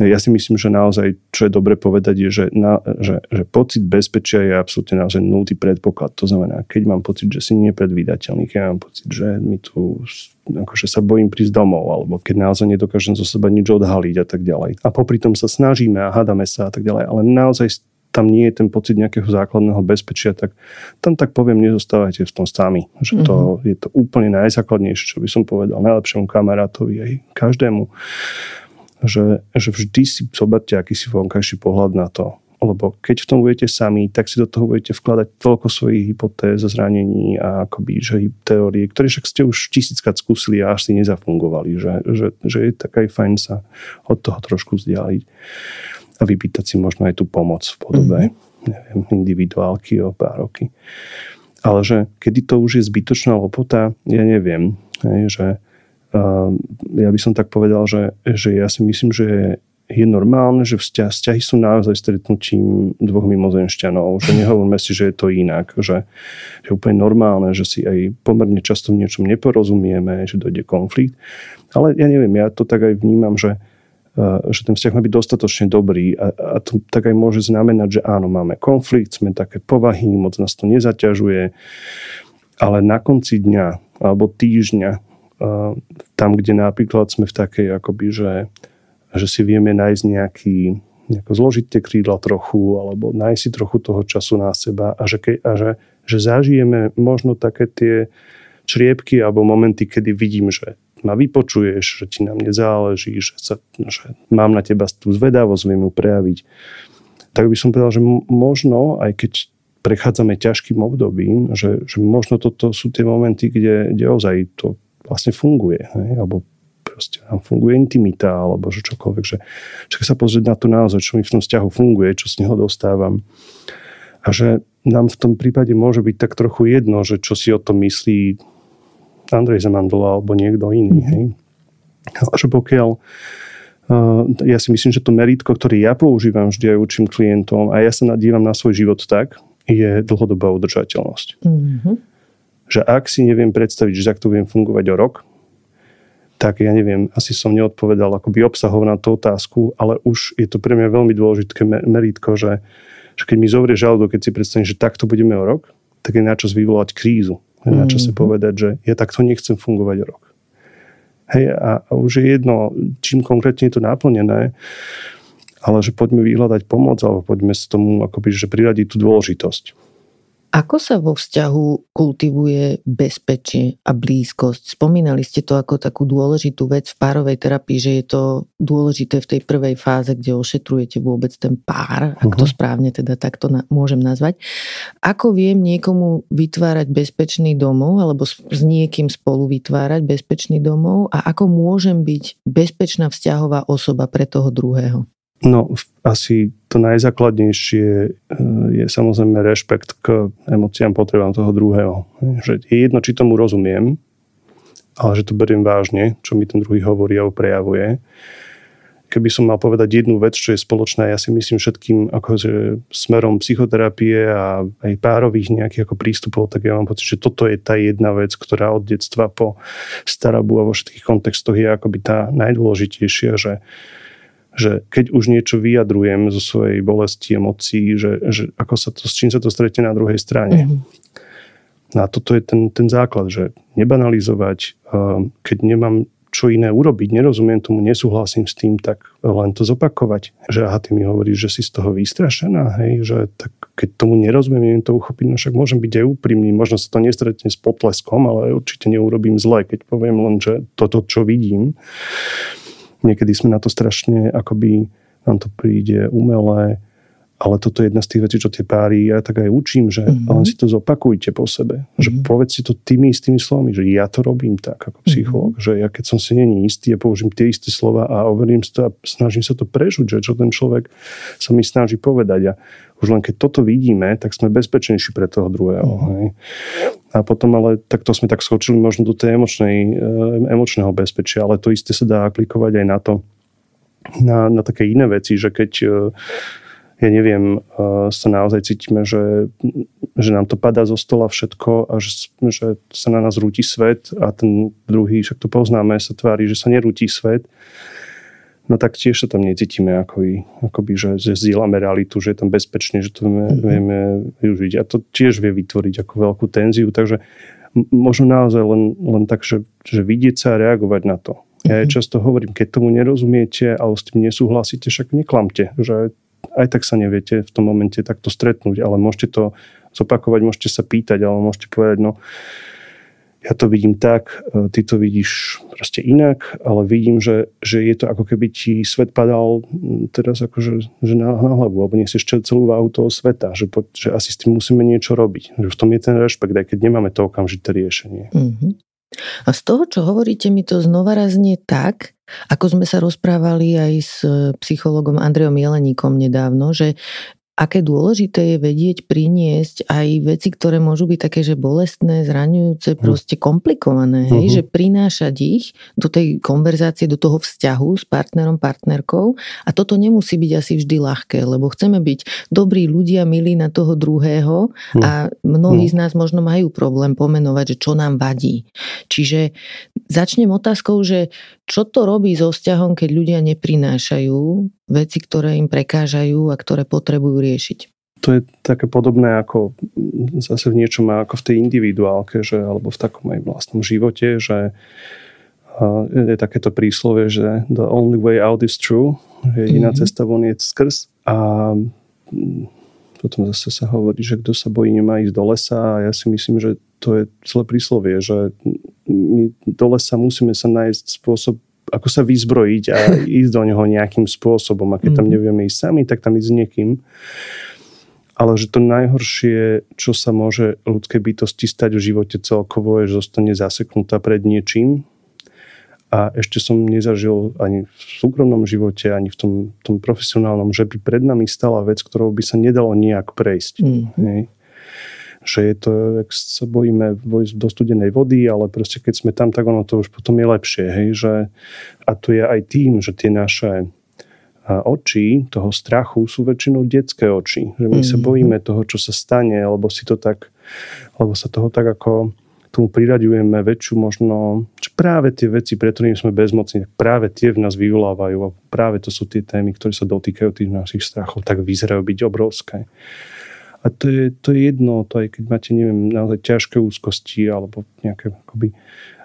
Ja si myslím, že naozaj, čo je dobre povedať, je, že, na, že, že pocit bezpečia je absolútne naozaj nultý predpoklad. To znamená, keď mám pocit, že si nepredvídateľný, keď mám pocit, že mi tu akože sa bojím prísť domov, alebo keď naozaj nedokážem zo seba nič odhaliť a tak ďalej. A popri tom sa snažíme a hádame sa a tak ďalej, ale naozaj tam nie je ten pocit nejakého základného bezpečia, tak tam tak poviem, nezostávajte v tom sami. Že to mm-hmm. je to úplne najzákladnejšie, čo by som povedal najlepšiemu kamarátovi aj každému že, že vždy si zoberte akýsi vonkajší pohľad na to. Lebo keď v tom budete sami, tak si do toho budete vkladať toľko svojich hypotéz, zranení a akoby, že teórie, ktoré však ste už tisíckrát skúsili a až si nezafungovali. Že, že, že je tak aj fajn sa od toho trošku vzdialiť a vypýtať si možno aj tú pomoc v podobe mm-hmm. neviem, individuálky o pár roky. Ale že kedy to už je zbytočná lopota, ja neviem. Hej, že ja by som tak povedal, že, že ja si myslím, že je normálne, že vzťah, vzťahy sú naozaj stretnutím dvoch mimozemšťanov, že nehovoríme si, že je to inak, že je úplne normálne, že si aj pomerne často v niečom neporozumieme, že dojde konflikt. Ale ja neviem, ja to tak aj vnímam, že, že ten vzťah má byť dostatočne dobrý a, a to tak aj môže znamenať, že áno, máme konflikt, sme také povahy, moc nás to nezaťažuje, ale na konci dňa alebo týždňa tam, kde napríklad sme v takej akoby, že že si vieme nájsť nejaký, zložiť tie krídla trochu, alebo nájsť si trochu toho času na seba a že, ke, a že, že zažijeme možno také tie čriepky alebo momenty, kedy vidím, že ma vypočuješ, že ti na mne záleží, že, sa, že mám na teba tú zvedavosť, viem ju prejaviť. Tak by som povedal, že možno, aj keď prechádzame ťažkým obdobím, že, že možno toto sú tie momenty, kde, kde ozaj to vlastne funguje. Ne? Alebo proste nám funguje intimita alebo že čokoľvek, že čaká sa pozrieť na to naozaj, čo mi v tom vzťahu funguje, čo z neho dostávam. A že nám v tom prípade môže byť tak trochu jedno, že čo si o tom myslí Andrej Zemandola alebo niekto iný. Mm-hmm. Hej? A že pokiaľ ja si myslím, že to meritko, ktoré ja používam vždy aj učím klientom a ja sa nadívam na svoj život tak, je dlhodobá udržateľnosť. Mm-hmm. Že ak si neviem predstaviť, že takto budem fungovať o rok, tak ja neviem, asi som neodpovedal akoby obsahov na tú otázku, ale už je to pre mňa veľmi dôležité merítko, že, že keď mi zovrie žalúdok, keď si predstavím, že takto budeme o rok, tak je na čas vyvolať krízu. Je na čase mm-hmm. povedať, že ja takto nechcem fungovať o rok. Hej, a, a už je jedno, čím konkrétne je to naplnené, ale že poďme vyhľadať pomoc, alebo poďme s tomu akoby, že priradiť tú dôležitosť. Ako sa vo vzťahu kultivuje bezpečie a blízkosť? Spomínali ste to ako takú dôležitú vec v párovej terapii, že je to dôležité v tej prvej fáze, kde ošetrujete vôbec ten pár, ak to mhm. správne teda takto na, môžem nazvať. Ako viem niekomu vytvárať bezpečný domov alebo s, s niekým spolu vytvárať bezpečný domov a ako môžem byť bezpečná vzťahová osoba pre toho druhého? No, asi to najzákladnejšie e, je samozrejme rešpekt k emóciám, potrebám toho druhého. Že je jedno, či tomu rozumiem, ale že to beriem vážne, čo mi ten druhý hovorí a prejavuje. Keby som mal povedať jednu vec, čo je spoločná, ja si myslím všetkým akože smerom psychoterapie a aj párových nejakých ako prístupov, tak ja mám pocit, že toto je tá jedna vec, ktorá od detstva po starabu a vo všetkých kontextoch je akoby tá najdôležitejšia, že že keď už niečo vyjadrujem zo svojej bolesti, emócií, že, že ako sa to, s čím sa to stretne na druhej strane. Mm-hmm. No a toto je ten, ten základ, že nebanalizovať, ehm, keď nemám čo iné urobiť, nerozumiem tomu, nesúhlasím s tým, tak len to zopakovať. Že aha, ty mi hovoríš, že si z toho vystrašená, hej, že tak keď tomu nerozumiem, neviem to uchopiť, no však môžem byť aj úprimný, možno sa to nestretne s potleskom, ale určite neurobím zle, keď poviem len, že toto, čo vidím, Niekedy sme na to strašne, akoby nám to príde umelé, ale toto je jedna z tých vecí, čo tie páry, ja tak aj učím, že mm-hmm. len si to zopakujte po sebe. Mm-hmm. Že mhm. povedzte to tými istými slovami, že ja to robím tak ako psychológ, mm-hmm. že ja keď som si není istý, ja použijem tie isté slova a overím si to a snažím sa to prežuť, že čo ten človek sa mi snaží povedať. A už len keď toto vidíme, tak sme bezpečnejší pre toho druhého. Mm-hmm. Hej. A potom ale takto sme tak skočili možno do tej emočnej, eh, emočného bezpečia, ale to isté sa dá aplikovať aj na to, na, na také iné veci, že keď eh, ja neviem, eh, sa naozaj cítime, že, že nám to padá zo stola všetko a že, že sa na nás rúti svet a ten druhý, však to poznáme, sa tvári, že sa nerúti svet, no tak tiež sa tam necítime ako akoby, že, že zdieľame realitu, že je tam bezpečne, že to vieme, mm-hmm. vieme využiť. A to tiež vie vytvoriť ako veľkú tenziu, takže možno naozaj len, len tak, že, že vidieť sa a reagovať na to. Ja mm-hmm. často hovorím, keď tomu nerozumiete alebo s tým nesúhlasíte, však neklamte, že aj tak sa neviete v tom momente takto stretnúť, ale môžete to zopakovať, môžete sa pýtať, ale môžete povedať, no ja to vidím tak, e, ty to vidíš proste inak, ale vidím, že, že je to ako keby ti svet padal teraz akože že na, na hlavu, alebo nesieš celú váhu toho sveta, že, po, že asi s tým musíme niečo robiť. Že v tom je ten rešpekt, aj keď nemáme to okamžité riešenie. Mm-hmm. A z toho, čo hovoríte, mi to znova raznie tak, ako sme sa rozprávali aj s psychologom Andreom Jeleníkom nedávno, že aké dôležité je vedieť priniesť aj veci, ktoré môžu byť také, že bolestné, zraňujúce, hm. proste komplikované, hej, uh-huh. že prinášať ich do tej konverzácie, do toho vzťahu s partnerom, partnerkou a toto nemusí byť asi vždy ľahké, lebo chceme byť dobrí ľudia, milí na toho druhého uh-huh. a mnohí uh-huh. z nás možno majú problém pomenovať, že čo nám vadí. Čiže začnem otázkou, že čo to robí so vzťahom, keď ľudia neprinášajú veci, ktoré im prekážajú a ktoré potrebujú riešiť? To je také podobné ako zase v niečom ako v tej individuálke, že, alebo v takom aj vlastnom živote, že je takéto príslovie, že the only way out is true, že jediná mm-hmm. cesta von je skrz a mm, potom zase sa hovorí, že kto sa bojí, nemá ísť do lesa a ja si myslím, že to je zlé príslovie, že my do lesa musíme sa nájsť spôsob, ako sa vyzbrojiť a ísť do neho nejakým spôsobom. A keď tam mhm. nevieme ísť sami, tak tam ísť s niekým. Ale že to najhoršie, čo sa môže ľudskej bytosti stať v živote celkovo, je, že zostane zaseknutá pred niečím. A ešte som nezažil ani v súkromnom živote, ani v tom, tom profesionálnom, že by pred nami stala vec, ktorou by sa nedalo nejak prejsť. Mm že je to, ak sa bojíme vojsť do studenej vody, ale proste keď sme tam, tak ono to už potom je lepšie. Hej? Že, a to je aj tým, že tie naše oči toho strachu sú väčšinou detské oči. Že my sa mhm. bojíme toho, čo sa stane, alebo si to tak, alebo sa toho tak ako tomu priraďujeme väčšiu možno, že práve tie veci, pre ktorými sme bezmocní, práve tie v nás vyvolávajú a práve to sú tie témy, ktoré sa dotýkajú tých našich strachov, tak vyzerajú byť obrovské. A to je, to je jedno, to aj keď máte, neviem, naozaj ťažké úzkosti alebo nejaké akoby,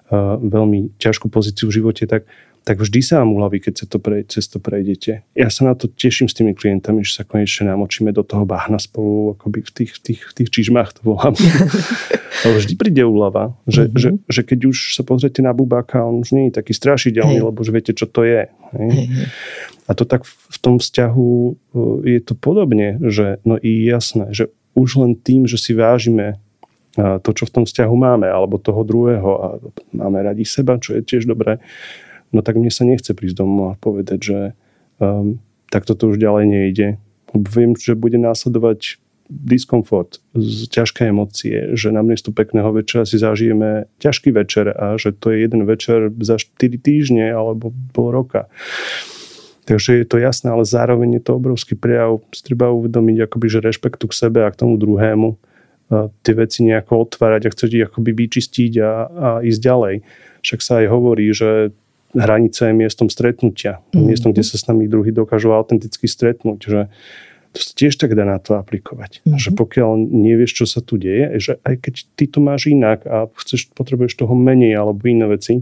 uh, veľmi ťažkú pozíciu v živote, tak tak vždy sa vám uľaví, keď sa to pre, cez to prejdete. Ja sa na to teším s tými klientami, že sa konečne namočíme do toho bahna spolu, akoby v tých, v tých, v tých čižmách to volám. Ale vždy príde úlava, že, mm-hmm. že, že keď už sa pozriete na bubáka, on už nie je taký strašidelný, hey. lebo už viete, čo to je. Hey. A to tak v tom vzťahu e, je to podobne, že no i jasné, že už len tým, že si vážime e, to, čo v tom vzťahu máme, alebo toho druhého a máme radi seba, čo je tiež dobré, no tak mne sa nechce prísť domov a povedať, že um, takto to už ďalej nejde. Viem, že bude následovať diskomfort, ťažké emócie, že namiesto pekného večera si zažijeme ťažký večer a že to je jeden večer za 4 týždne alebo pol roka. Takže je to jasné, ale zároveň je to obrovský prejav. Treba uvedomiť akoby, že rešpektu k sebe a k tomu druhému a tie veci nejako otvárať a chcieť ich akoby vyčistiť a, a ísť ďalej. Však sa aj hovorí, že hranica je miestom stretnutia. Mm-hmm. Miestom, kde sa s nami druhý dokážu autenticky stretnúť. Že to sa tiež tak dá na to aplikovať. Mm-hmm. Že pokiaľ nevieš, čo sa tu deje, že aj keď ty to máš inak a chceš, potrebuješ toho menej alebo iné veci,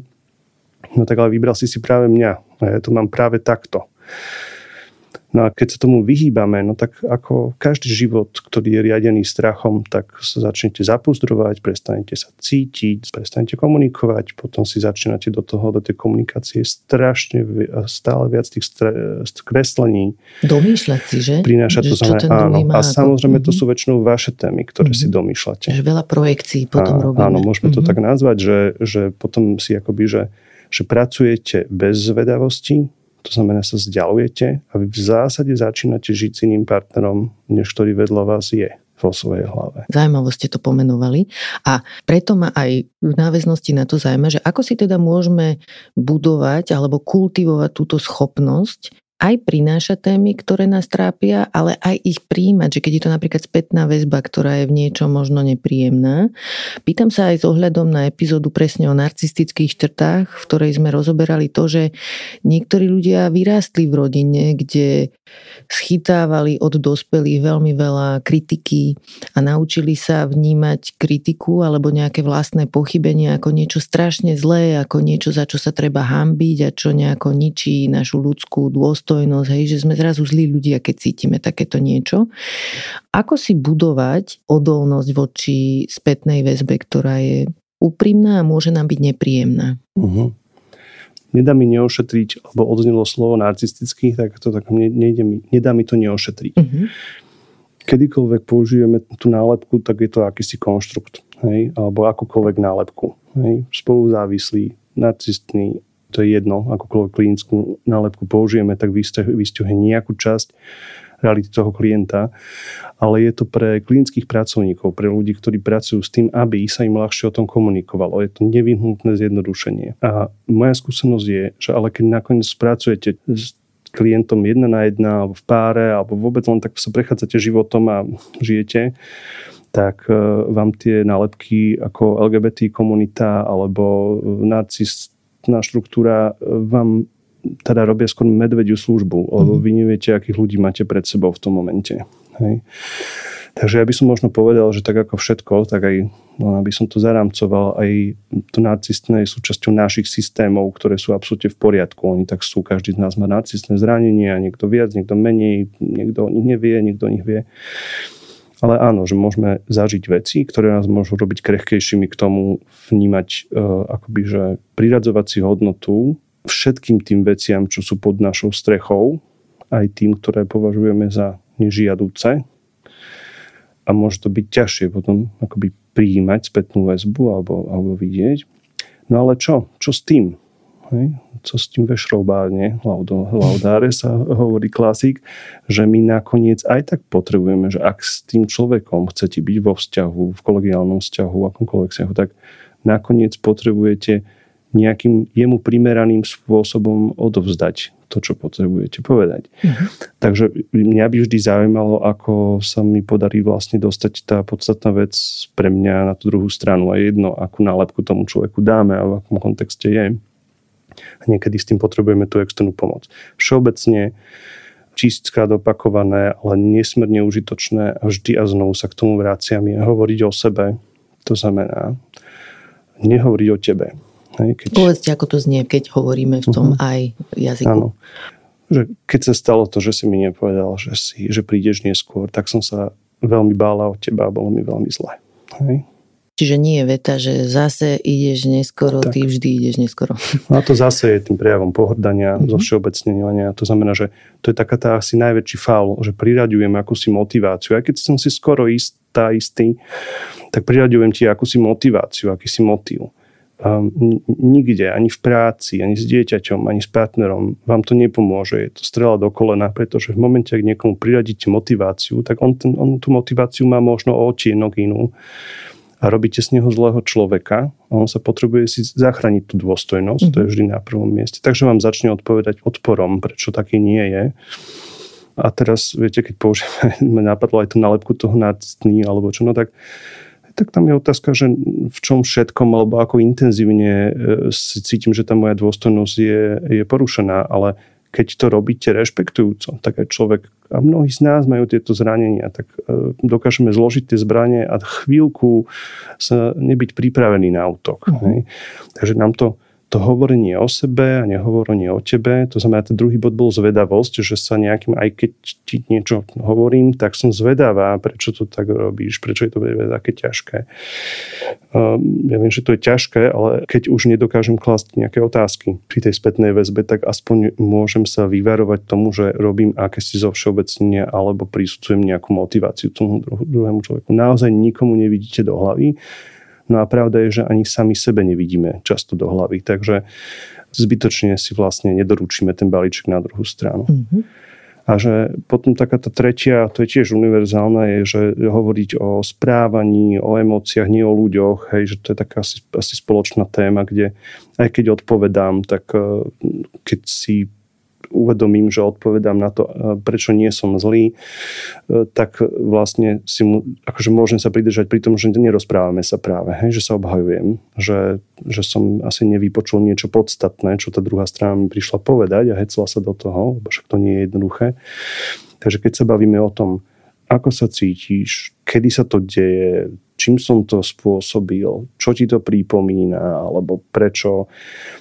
no tak ale vybral si si práve mňa. A ja to mám práve takto. No a keď sa tomu vyhýbame, no tak ako každý život, ktorý je riadený strachom, tak sa začnete zapuzdrovať, prestanete sa cítiť, prestanete komunikovať, potom si začínate do toho, do tej komunikácie strašne stále viac tých kreslení. Domýšľať si, že? Prináša to znamená, áno. A samozrejme to mhm. sú väčšinou vaše témy, ktoré mm-hmm. si mhm. domýšľate. Že veľa projekcií potom a, robíme. Áno, môžeme mm-hmm. to mhm. tak nazvať, že, že potom si akoby, že, že pracujete bez zvedavosti, to znamená, sa vzdialujete a vy v zásade začínate žiť s iným partnerom, než ktorý vedľa vás je vo svojej hlave. Zaujímavo ste to pomenovali a preto ma aj v náväznosti na to zaujíma, že ako si teda môžeme budovať alebo kultivovať túto schopnosť aj prinášať témy, ktoré nás trápia, ale aj ich príjmať, že keď je to napríklad spätná väzba, ktorá je v niečom možno nepríjemná. Pýtam sa aj s ohľadom na epizódu presne o narcistických črtách, v ktorej sme rozoberali to, že niektorí ľudia vyrástli v rodine, kde schytávali od dospelých veľmi veľa kritiky a naučili sa vnímať kritiku alebo nejaké vlastné pochybenie ako niečo strašne zlé, ako niečo, za čo sa treba hambiť a čo nejako ničí našu ľudskú dôstojnosť dôstojnosť, hej, že sme zrazu zlí ľudia, keď cítime takéto niečo. Ako si budovať odolnosť voči spätnej väzbe, ktorá je úprimná a môže nám byť nepríjemná? Uh-huh. Nedá mi neošetriť, alebo odznelo slovo narcistický, tak to tak nejde mi, nedá mi to neošetriť. Uh-huh. Kedykoľvek použijeme tú nálepku, tak je to akýsi konštrukt, hej, alebo akúkoľvek nálepku. Hej, spoluzávislý, narcistný, to je jedno, akúkoľvek klinickú nálepku použijeme, tak vystihuje nejakú časť reality toho klienta, ale je to pre klinických pracovníkov, pre ľudí, ktorí pracujú s tým, aby sa im ľahšie o tom komunikovalo. Je to nevyhnutné zjednodušenie. A moja skúsenosť je, že ale keď nakoniec pracujete s klientom jedna na jedna, alebo v páre, alebo vôbec len tak sa prechádzate životom a žijete, tak e, vám tie nálepky ako LGBT komunita alebo e, narcistná štruktúra e, vám teda robia skôr medvediu službu, lebo mhm. vy neviete, akých ľudí máte pred sebou v tom momente. Hej. Takže ja by som možno povedal, že tak ako všetko, tak aj no, aby som to zarámcoval, aj to narcistné je súčasťou našich systémov, ktoré sú absolútne v poriadku. Oni tak sú, každý z nás má narcistné zranenia, niekto viac, niekto menej, niekto o nich nevie, niekto o nich vie. Ale áno, že môžeme zažiť veci, ktoré nás môžu robiť krehkejšími k tomu vnímať, uh, akoby, že priradzovať si hodnotu všetkým tým veciam, čo sú pod našou strechou, aj tým, ktoré považujeme za nežiaduce. A môže to byť ťažšie potom akoby prijímať spätnú väzbu alebo, alebo vidieť. No ale čo? Čo s tým? Hej? Co s tým vešroubárne, laudáre sa hovorí klasik, že my nakoniec aj tak potrebujeme, že ak s tým človekom chcete byť vo vzťahu, v kolegiálnom vzťahu, akomkoľvek vzťahu, tak nakoniec potrebujete nejakým jemu primeraným spôsobom odovzdať to, čo potrebujete povedať. Uh-huh. Takže mňa by vždy zaujímalo, ako sa mi podarí vlastne dostať tá podstatná vec pre mňa na tú druhú stranu a jedno, akú nálepku tomu človeku dáme a v akom kontexte je. A niekedy s tým potrebujeme tú externú pomoc. Všeobecne čístka opakované, ale nesmierne užitočné a vždy a znovu sa k tomu vraciam je hovoriť o sebe. To znamená nehovoriť o tebe. Hej, keď... Povedzte, ako to znie, keď hovoríme v tom uh-huh. aj jazyku. Áno. Že keď sa stalo to, že si mi nepovedal, že, si, že prídeš neskôr, tak som sa veľmi bála o teba a bolo mi veľmi zle. Hej. Čiže nie je veta, že zase ideš neskoro, tak. ty vždy ideš neskoro. No a to zase je tým prejavom pohrdania, mm-hmm. zo všeobecnenia. To znamená, že to je taká tá asi najväčší faul, že priraďujem akúsi motiváciu. Aj keď som si skoro istá, istý, tak priraďujem ti akúsi motiváciu, akýsi motív. Um, nikde, ani v práci, ani s dieťaťom, ani s partnerom vám to nepomôže. Je to strela do kolena, pretože v momente, ak niekomu priradíte motiváciu, tak on, ten, on tú motiváciu má možno o otienok inú a robíte z neho zlého človeka a on sa potrebuje si zachrániť tú dôstojnosť, mm-hmm. to je mhm. vždy na prvom mieste. Takže vám začne odpovedať odporom, prečo taký nie je. A teraz, viete, keď použijeme, napadlo aj tú nálepku toho nacistný, alebo čo, no tak, tak tam je otázka, že v čom všetkom, alebo ako intenzívne e, si cítim, že tá moja dôstojnosť je, je porušená, ale keď to robíte rešpektujúco, tak aj človek, a mnohí z nás majú tieto zranenia, tak e, dokážeme zložiť tie zbranie a chvíľku sa nebyť pripravený na útok. Uh-huh. Takže nám to to hovorenie o sebe a nehovorenie o tebe, to znamená, ten druhý bod bol zvedavosť, že sa nejakým, aj keď ti niečo hovorím, tak som zvedavá, prečo to tak robíš, prečo je to také ťažké. Um, ja viem, že to je ťažké, ale keď už nedokážem klásť nejaké otázky pri tej spätnej väzbe, tak aspoň môžem sa vyvarovať tomu, že robím akési zo všeobecnenia alebo prisudzujem nejakú motiváciu tomu druhému človeku. Naozaj nikomu nevidíte do hlavy, No a pravda je, že ani sami sebe nevidíme často do hlavy, takže zbytočne si vlastne nedoručíme ten balíček na druhú stranu. Mm-hmm. A že potom taká tá tretia, to je tiež univerzálna, je, že hovoriť o správaní, o emóciách, nie o ľuďoch, hej, že to je taká asi, asi spoločná téma, kde aj keď odpovedám, tak eh, keď si uvedomím, že odpovedám na to, prečo nie som zlý, e, tak vlastne si mu, akože môžem sa pridržať pri tom, že nerozprávame sa práve, hej, že sa obhajujem, že, že som asi nevypočul niečo podstatné, čo tá druhá strana mi prišla povedať a hecla sa do toho, lebo však to nie je jednoduché. Takže keď sa bavíme o tom, ako sa cítiš, kedy sa to deje, čím som to spôsobil, čo ti to pripomína, alebo prečo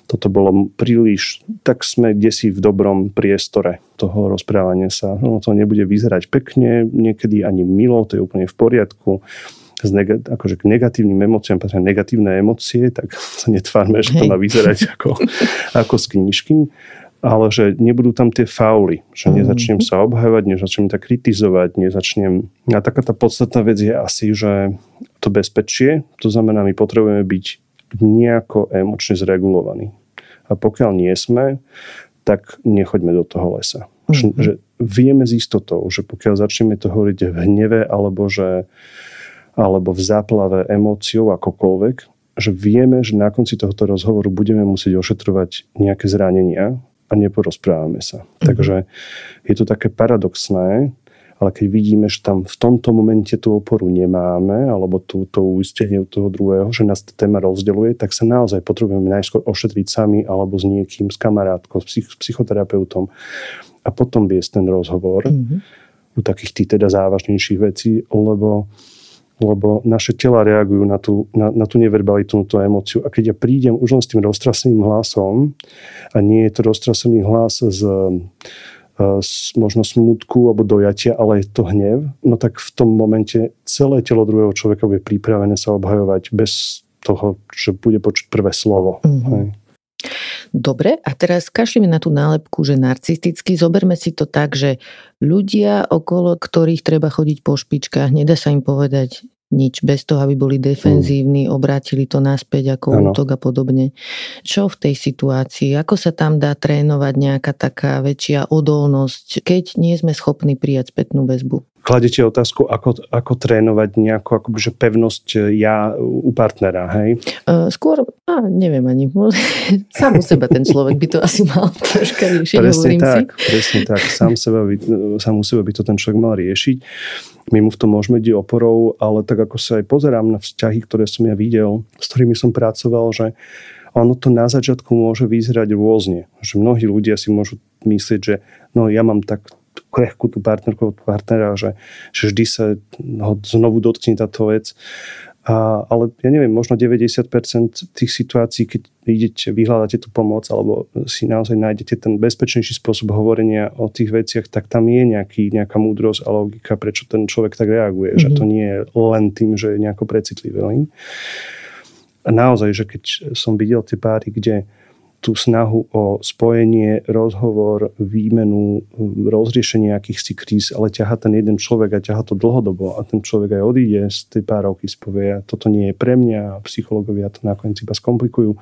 toto bolo príliš, tak sme kde si v dobrom priestore toho rozprávania sa. No to nebude vyzerať pekne, niekedy ani milo, to je úplne v poriadku. Z neg- akože k negatívnym emóciám patria negatívne emócie, tak sa netvárme, že to má vyzerať ako, ako z knižky ale že nebudú tam tie fauly, že mhm. nezačnem sa obhajovať, nezačnem tak kritizovať, nezačnem... A taká tá podstatná vec je asi, že to bezpečie, to znamená, my potrebujeme byť nejako emočne zregulovaní. A pokiaľ nie sme, tak nechoďme do toho lesa. Mm-hmm. Že, že vieme s istotou, že pokiaľ začneme to hovoriť v hneve alebo, že, alebo v záplave emóciou akokoľvek, že vieme, že na konci tohoto rozhovoru budeme musieť ošetrovať nejaké zranenia a neporozprávame sa. Mm-hmm. Takže je to také paradoxné, ale keď vidíme, že tam v tomto momente tú oporu nemáme, alebo tú, to uistenie u toho druhého, že nás tá téma rozdeluje, tak sa naozaj potrebujeme najskôr ošetriť sami alebo s niekým, s kamarátkou, s, psych, s psychoterapeutom a potom viesť ten rozhovor mm-hmm. u takých tých teda závažnejších vecí, lebo lebo naše tela reagujú na tú, na, na tú neverbalitu, na tú emóciu. A keď ja prídem už len s tým roztraseným hlasom a nie je to roztrasený hlas z, z možno smutku alebo dojatia, ale je to hnev, no tak v tom momente celé telo druhého človeka bude pripravené sa obhajovať bez toho, že bude počuť prvé slovo. Mm-hmm. Dobre, a teraz kašlíme na tú nálepku, že narcistický. Zoberme si to tak, že ľudia, okolo ktorých treba chodiť po špičkách, nedá sa im povedať nič, bez toho, aby boli defenzívni, mm. obrátili to naspäť ako ano. útok a podobne. Čo v tej situácii? Ako sa tam dá trénovať nejaká taká väčšia odolnosť, keď nie sme schopní prijať spätnú väzbu? Kladete otázku, ako, ako trénovať nejakú akože pevnosť e, ja u partnera, hej? Uh, skôr, a neviem ani, sám u seba ten človek by to asi mal troška riešiť, presne tak, si. Presne tak, sám, seba by, sám u seba by to ten človek mal riešiť. My mu v tom môžeme byť oporou, ale tak ako sa aj pozerám na vzťahy, ktoré som ja videl, s ktorými som pracoval, že ono to na začiatku môže vyzerať rôzne. Že mnohí ľudia si môžu myslieť, že no ja mám tak krehkú tú partnerku, partnera, že, že vždy sa ho znovu dotkne táto vec. A, ale ja neviem, možno 90% tých situácií, keď idete, vyhľadáte tú pomoc alebo si naozaj nájdete ten bezpečnejší spôsob hovorenia o tých veciach, tak tam je nejaký, nejaká múdrosť a logika, prečo ten človek tak reaguje. Mm-hmm. Že to nie je len tým, že je nejako precitlivý. A naozaj, že keď som videl tie páry, kde tú snahu o spojenie, rozhovor, výmenu, rozriešenie akýchsi kríz, ale ťaha ten jeden človek a ťaha to dlhodobo a ten človek aj odíde z tej párovky, spovie, toto nie je pre mňa a psychológovia to nakoniec iba skomplikujú,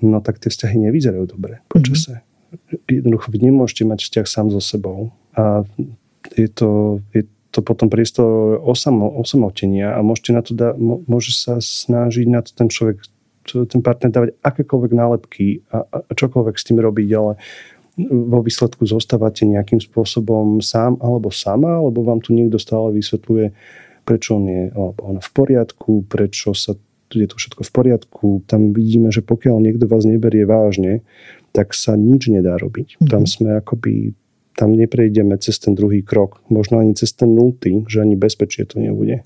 no tak tie vzťahy nevyzerajú dobre počase. Mm-hmm. Jednoducho vy nemôžete mať vzťah sám so sebou a je to, je to potom priestor osamo, osamotenia a môžete na to da, môže sa snažiť na to ten človek ten partner dávať akékoľvek nálepky a, a čokoľvek s tým robiť, ale vo výsledku zostávate nejakým spôsobom sám alebo sama, alebo vám tu niekto stále vysvetľuje, prečo on je alebo on v poriadku, prečo sa je to všetko v poriadku. Tam vidíme, že pokiaľ niekto vás neberie vážne, tak sa nič nedá robiť. Mm-hmm. Tam sme akoby tam neprejdeme cez ten druhý krok. Možno ani cez ten nultý, že ani bezpečie to nebude.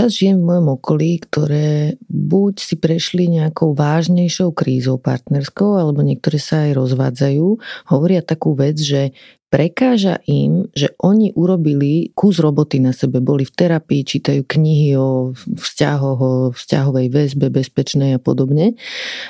Čas žien v mojom okolí, ktoré buď si prešli nejakou vážnejšou krízou partnerskou, alebo niektoré sa aj rozvádzajú, hovoria takú vec, že prekáža im, že oni urobili kus roboty na sebe, boli v terapii, čítajú knihy o vzťahoch, o vzťahovej väzbe, bezpečnej a podobne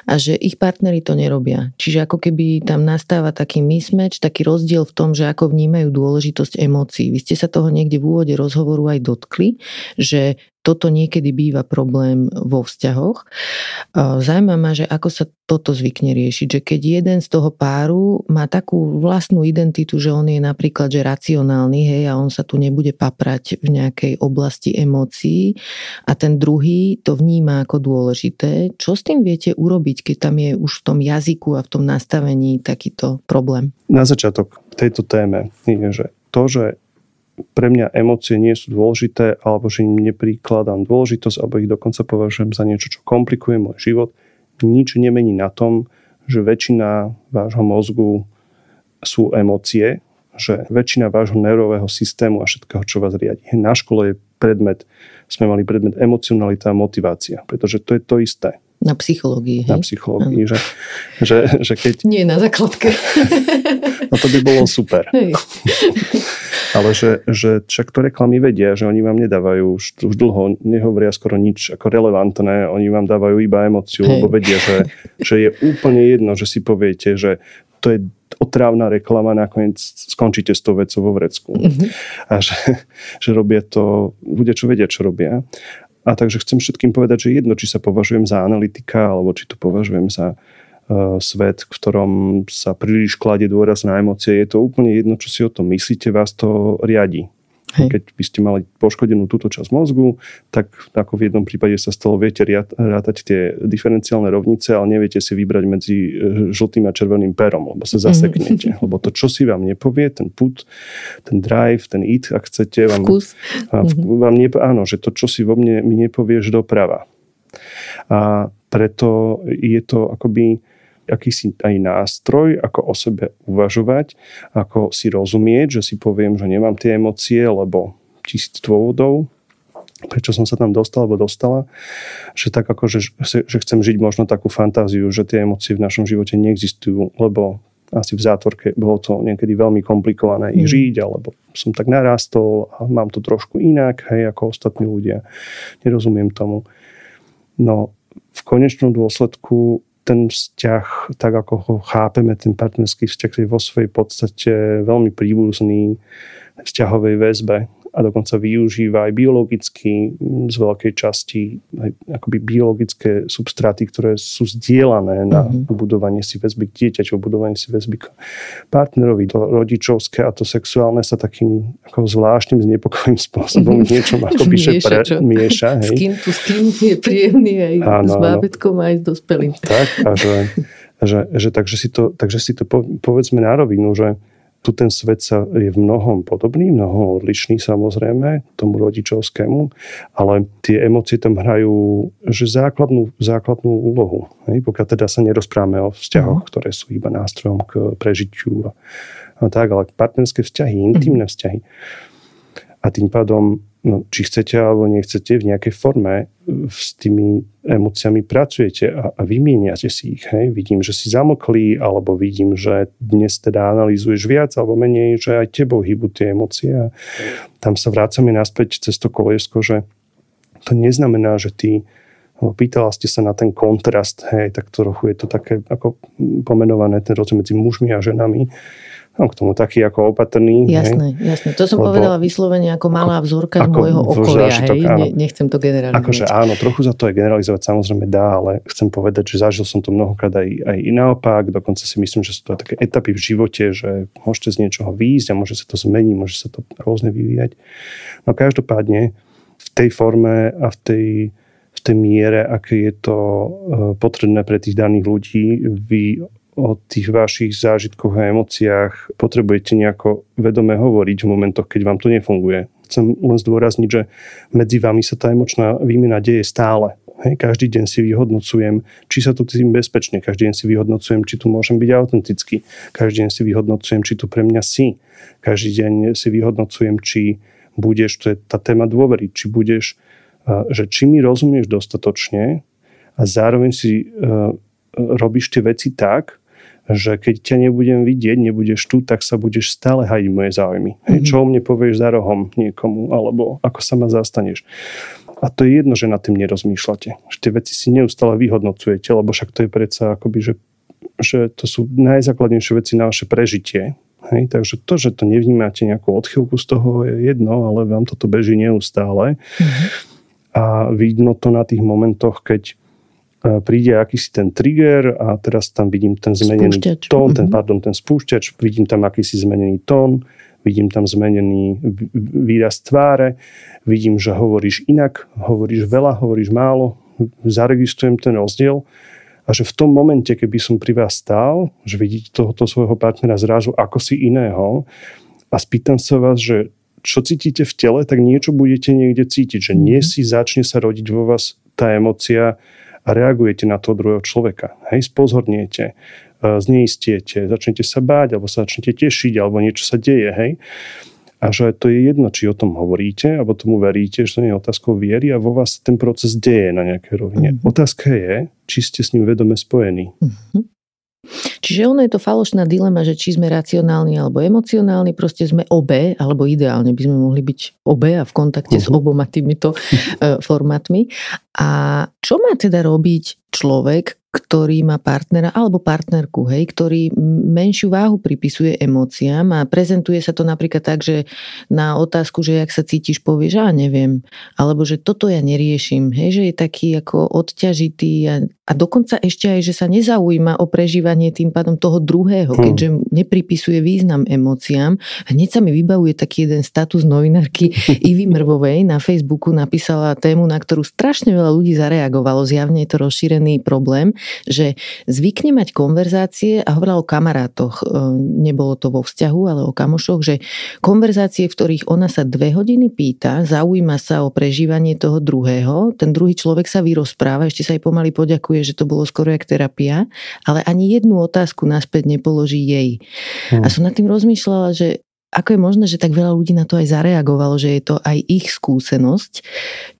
a že ich partnery to nerobia. Čiže ako keby tam nastáva taký mismatch, taký rozdiel v tom, že ako vnímajú dôležitosť emócií. Vy ste sa toho niekde v úvode rozhovoru aj dotkli, že toto niekedy býva problém vo vzťahoch. Zaujíma ma, že ako sa toto zvykne riešiť, že keď jeden z toho páru má takú vlastnú identitu, že on je napríklad že racionálny, hej, a on sa tu nebude paprať v nejakej oblasti emócií a ten druhý to vníma ako dôležité. Čo s tým viete urobiť, keď tam je už v tom jazyku a v tom nastavení takýto problém? Na začiatok tejto téme je, že to, že pre mňa emócie nie sú dôležité, alebo že im neprikladám dôležitosť, alebo ich dokonca považujem za niečo, čo komplikuje môj život, nič nemení na tom, že väčšina vášho mozgu sú emócie, že väčšina vášho neurového systému a všetkého, čo vás riadi. Na škole je predmet, sme mali predmet emocionalita a motivácia, pretože to je to isté. Na psychológii, hej? Na psychológii, že, že, že keď... Nie na základke. no to by bolo super. Hej. Ale že, že však to reklamy vedia, že oni vám nedávajú už, už dlho, nehovoria skoro nič ako relevantné, oni vám dávajú iba emociu, hej. lebo vedia, že, že je úplne jedno, že si poviete, že to je otrávna reklama, nakoniec skončíte s tou vecou vo vrecku. Mm-hmm. A že, že robia to, ľudia, čo vedia, čo robia. A takže chcem všetkým povedať, že jedno, či sa považujem za analytika, alebo či to považujem za uh, svet, v ktorom sa príliš kladie dôraz na emócie, je to úplne jedno, čo si o tom myslíte, vás to riadi. Hej. Keď by ste mali poškodenú túto časť mozgu, tak ako v jednom prípade sa stalo, viete rátať tie diferenciálne rovnice, ale neviete si vybrať medzi e, žltým a červeným perom, lebo sa zaseknete. Mm-hmm. Lebo to, čo si vám nepovie, ten put, ten drive, ten it, ak chcete, vám, Vkus. A, mm-hmm. vám ne, áno, že to, čo si vo mne mi nepovieš doprava. A preto je to akoby akýsi aj nástroj, ako o sebe uvažovať, ako si rozumieť, že si poviem, že nemám tie emócie, lebo tisíc dôvodov, prečo som sa tam dostal alebo dostala, že tak ako, že, že chcem žiť možno takú fantáziu, že tie emócie v našom živote neexistujú, lebo asi v zátvorke bolo to niekedy veľmi komplikované mm. ich žiť, alebo som tak narastol a mám to trošku inak, hej, ako ostatní ľudia. Nerozumiem tomu. No v konečnom dôsledku ten vzťah, tak ako ho chápeme, ten partnerský vzťah je vo svojej podstate veľmi príbuzný vzťahovej väzbe a dokonca využíva aj biologicky z veľkej časti aj akoby biologické substráty, ktoré sú zdieľané na uh-huh. budovanie si väzby k dieťaťu, budovanie si väzby k partnerovi. To rodičovské a to sexuálne sa takým ako zvláštnym znepokojným spôsobom uh-huh. niečom akoby mieša, pre, mieša hej. Skin to skin je príjemný aj áno, s bábetkom aj s dospelým. Tak a že, že, že takže, si to, takže si to povedzme na rovinu, že tu ten svet sa je v mnohom podobný, mnoho odlišný samozrejme tomu rodičovskému, ale tie emócie tam hrajú že základnú, základnú úlohu. Hej? Pokiaľ teda sa nerozprávame o vzťahoch, uh-huh. ktoré sú iba nástrojom k prežitiu a, a tak, ale partnerské vzťahy, intimné uh-huh. vzťahy. A tým pádom no, či chcete alebo nechcete, v nejakej forme e, s tými emóciami pracujete a, a vymieniate si ich. Hej? Vidím, že si zamlklý, alebo vidím, že dnes teda analýzuješ viac alebo menej, že aj tebou hýbu tie emócie. A tam sa vrácame naspäť cez to koliesko, že to neznamená, že ty Pýtala ste sa na ten kontrast, hej, tak trochu je to také ako pomenované, ten rozdiel medzi mužmi a ženami som k tomu taký ako opatrný. Jasné, hej. jasné. To som Lebo, povedala vyslovene ako malá vzorka ako môjho okolia. Hej. Áno. nechcem to generalizovať. Akože áno, trochu za to aj generalizovať samozrejme dá, ale chcem povedať, že zažil som to mnohokrát aj, aj naopak. Dokonca si myslím, že sú to také etapy v živote, že môžete z niečoho výjsť a môže sa to zmeniť, môže sa to rôzne vyvíjať. No každopádne v tej forme a v tej v tej miere, aké je to eh, potrebné pre tých daných ľudí, vy o tých vašich zážitkoch a emóciách potrebujete nejako vedome hovoriť v momentoch, keď vám to nefunguje. Chcem len zdôrazniť, že medzi vami sa tá emočná výmena deje stále. Hej, každý deň si vyhodnocujem, či sa tu cítim bezpečne, každý deň si vyhodnocujem, či tu môžem byť autentický, každý deň si vyhodnocujem, či tu pre mňa si, každý deň si vyhodnocujem, či budeš, to je tá téma dôvery, či budeš, že či mi rozumieš dostatočne a zároveň si robíš tie veci tak, že keď ťa nebudem vidieť, nebudeš tu, tak sa budeš stále hajiť moje záujmy. Mm-hmm. Hej, mhm. čo o mne povieš za rohom niekomu, alebo ako sa ma zastaneš. A to je jedno, že nad tým nerozmýšľate. Že tie veci si neustále vyhodnocujete, lebo však to je predsa akoby, že, že to sú najzákladnejšie veci na vaše prežitie. Hej, takže to, že to nevnímate nejakú odchylku z toho je jedno, ale vám toto beží neustále. Mm-hmm. A vidno to na tých momentoch, keď príde akýsi ten trigger a teraz tam vidím ten zmenený spúšťač. tón, ten, mhm. pardon, ten spúšťač, vidím tam akýsi zmenený tón, vidím tam zmenený výraz tváre, vidím, že hovoríš inak, hovoríš veľa, hovoríš málo, zaregistrujem ten rozdiel a že v tom momente, keby som pri vás stál, že vidíte tohoto svojho partnera zrazu ako si iného a spýtam sa vás, že čo cítite v tele, tak niečo budete niekde cítiť, že nie mhm. si začne sa rodiť vo vás tá emocia, a reagujete na toho druhého človeka. Hej, spozorniete, e, zneistiete, začnete sa báť, alebo sa začnete tešiť, alebo niečo sa deje, hej. A že to je jedno, či o tom hovoríte, alebo tomu veríte, že to nie je otázkou viery a vo vás ten proces deje na nejakej rovine. Mm-hmm. Otázka je, či ste s ním vedome spojení. Mm-hmm. Čiže ono je to falošná dilema, že či sme racionálni alebo emocionálni, proste sme obe, alebo ideálne by sme mohli byť obe a v kontakte uh-huh. s mhm. oboma týmito uh, formátmi. A čo má teda robiť človek, ktorý má partnera alebo partnerku, hej, ktorý menšiu váhu pripisuje emóciám a prezentuje sa to napríklad tak, že na otázku, že jak sa cítiš, povie, že ja neviem, alebo že toto ja neriešim, hej, že je taký ako odťažitý a, a dokonca ešte aj, že sa nezaujíma o prežívanie tým pádom toho druhého, hm. keďže nepripisuje význam emóciám. Hneď sa mi vybavuje taký jeden status novinárky Ivy Mrvovej na Facebooku napísala tému, na ktorú strašne veľa ľudí zareagovalo, zjavne je to rozšírený problém, že zvykne mať konverzácie a hovorila o kamarátoch, e, nebolo to vo vzťahu, ale o kamošoch, že konverzácie, v ktorých ona sa dve hodiny pýta, zaujíma sa o prežívanie toho druhého, ten druhý človek sa vyrozpráva, ešte sa jej pomaly poďakuje, že to bolo skoro jak terapia, ale ani jednu otázku naspäť nepoloží jej. Hmm. A som nad tým rozmýšľala, že ako je možné, že tak veľa ľudí na to aj zareagovalo, že je to aj ich skúsenosť?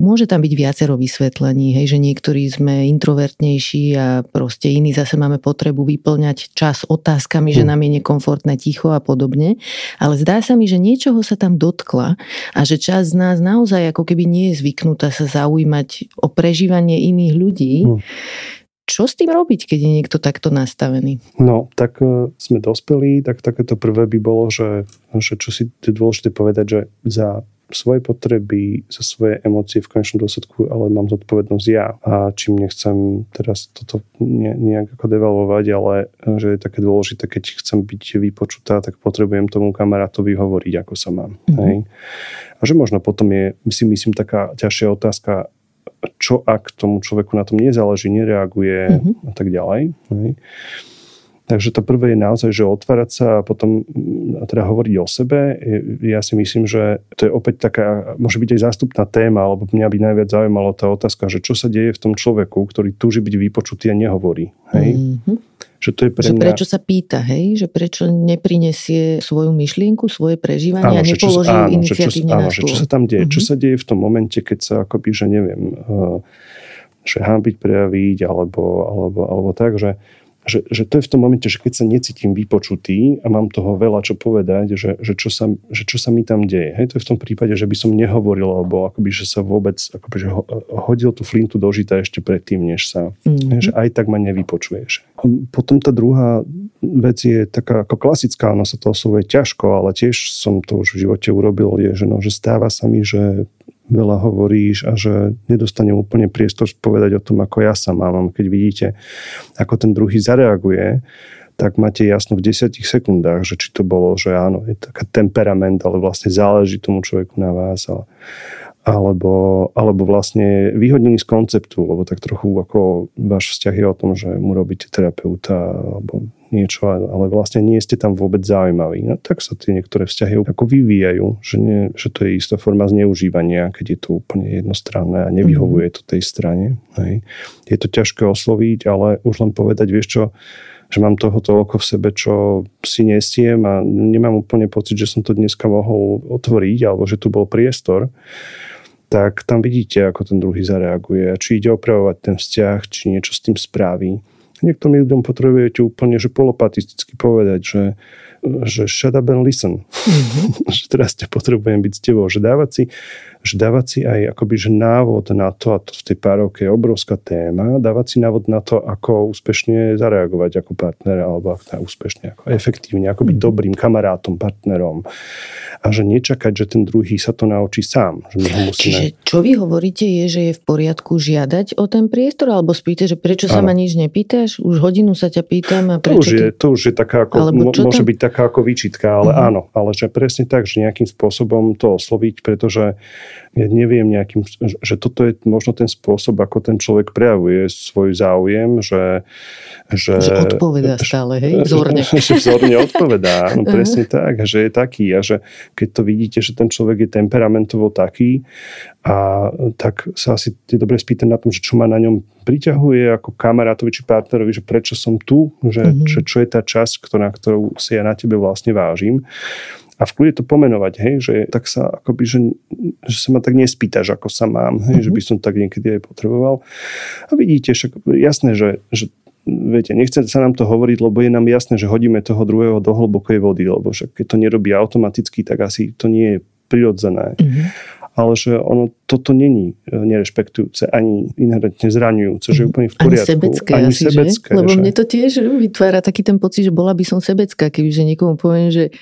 Môže tam byť viacero vysvetlení, hej, že niektorí sme introvertnejší a proste iní zase máme potrebu vyplňať čas otázkami, že hm. nám je nekomfortné ticho a podobne. Ale zdá sa mi, že niečoho sa tam dotkla a že čas z nás naozaj ako keby nie je zvyknutá sa zaujímať o prežívanie iných ľudí. Hmm čo s tým robiť, keď je niekto takto nastavený? No, tak uh, sme dospelí, tak takéto prvé by bolo, že, že čo si je dôležité povedať, že za svoje potreby, za svoje emócie v konečnom dôsledku, ale mám zodpovednosť ja. A čím nechcem teraz toto ne, nejak ako devalvovať, ale že je také dôležité, keď chcem byť vypočutá, tak potrebujem tomu kamarátovi hovoriť, ako sa mám. Mm-hmm. Hej? A že možno potom je, si myslím, taká ťažšia otázka, čo ak tomu človeku na tom nezáleží, nereaguje mm-hmm. a tak ďalej. Hej. Takže to prvé je naozaj, že otvárať sa a potom a teda hovoriť o sebe. Ja si myslím, že to je opäť taká, môže byť aj zástupná téma, alebo mňa by najviac zaujímalo tá otázka, že čo sa deje v tom človeku, ktorý túži byť vypočutý a nehovorí. Hej? Mm-hmm. Že to je pre že mňa... prečo sa pýta, hej? Že prečo neprinesie svoju myšlienku, svoje prežívanie áno, a nepoloží áno, iniciatívne áno, na Že čo sa tam deje? Uh-huh. Čo mhm. sa deje v tom momente, keď sa akoby, že neviem, uh, že hábiť prejaviť, alebo, alebo, alebo tak, že že, že to je v tom momente, že keď sa necítim vypočutý a mám toho veľa čo povedať, že, že, čo, sa, že čo sa mi tam deje. Hej, to je v tom prípade, že by som nehovoril, alebo akoby, že sa vôbec akoby, že hodil tú flintu do žita ešte predtým, než sa, mm-hmm. hej, že aj tak ma nevypočuješ. Potom tá druhá vec je taká ako klasická, ono sa to oslovuje ťažko, ale tiež som to už v živote urobil, je, že, no, že stáva sa mi, že veľa hovoríš a že nedostanem úplne priestor povedať o tom, ako ja sa mám. Keď vidíte, ako ten druhý zareaguje, tak máte jasno v 10 sekundách, že či to bolo, že áno, je taká temperament, ale vlastne záleží tomu človeku na vás. Ale, alebo, alebo vlastne vyhodnený z konceptu, lebo tak trochu ako váš vzťah je o tom, že mu robíte terapeuta alebo niečo, ale vlastne nie ste tam vôbec zaujímaví. No, tak sa tie niektoré vzťahy ako vyvíjajú, že, nie, že to je istá forma zneužívania, keď je to úplne jednostranné a nevyhovuje mhm. to tej strane. Hej. Je to ťažké osloviť, ale už len povedať, vieš čo, že mám toho toľko v sebe, čo si nesiem a nemám úplne pocit, že som to dneska mohol otvoriť alebo že tu bol priestor tak tam vidíte, ako ten druhý zareaguje či ide opravovať ten vzťah, či niečo s tým spraví. Niektorým ľuďom potrebujete úplne že polopatisticky povedať, že, že shut up and listen. Mm-hmm. že teraz ťa potrebujem byť s tebou. Že dávať si že dávať si aj akoby, že návod na to, a to v tej párovke je obrovská téma, dávať si návod na to, ako úspešne zareagovať ako partner, alebo ako úspešne, ako efektívne, ako byť mm. dobrým kamarátom, partnerom. A že nečakať, že ten druhý sa to naučí sám. Že my ho musíme... Čiže čo vy hovoríte je, že je v poriadku žiadať o ten priestor, alebo spíte, že prečo sa ano. ma nič nepýtaš? Už hodinu sa ťa pýtam a prečo to už, je, to už je taká ako, môže byť taká ako výčitka, ale uh-huh. áno, ale že presne tak, že nejakým spôsobom to osloviť, pretože ja neviem nejakým, že toto je možno ten spôsob, ako ten človek prejavuje svoj záujem, že... Že, že odpovedá stále, hej, vzorne. Že, že vzorne odpovedá, no presne tak, že je taký a že keď to vidíte, že ten človek je temperamentovo taký, a tak sa asi je dobre spýtať na tom, že čo ma na ňom priťahuje ako kamarátovi či partnerovi, že prečo som tu, že mm-hmm. čo, čo je tá časť, ktorá, ktorú si ja na tebe vlastne vážim a v kľude to pomenovať, hej, že tak sa akoby, že, že sa ma tak nespýtaš, ako sa mám, hej, mm-hmm. že by som tak niekedy aj potreboval. A vidíte, však jasné, že, že viete, nechce sa nám to hovoriť, lebo je nám jasné, že hodíme toho druhého do hlbokej vody, lebo však keď to nerobí automaticky, tak asi to nie je prirodzené. Mm-hmm. ale že ono toto není e, nerešpektujúce, ani inherentne zraňujúce, že je úplne v poriadku. Ani sebecké, ani asi, sebecké že? Lebo že... mne to tiež vytvára taký ten pocit, že bola by som sebecká, kebyže niekomu poviem, že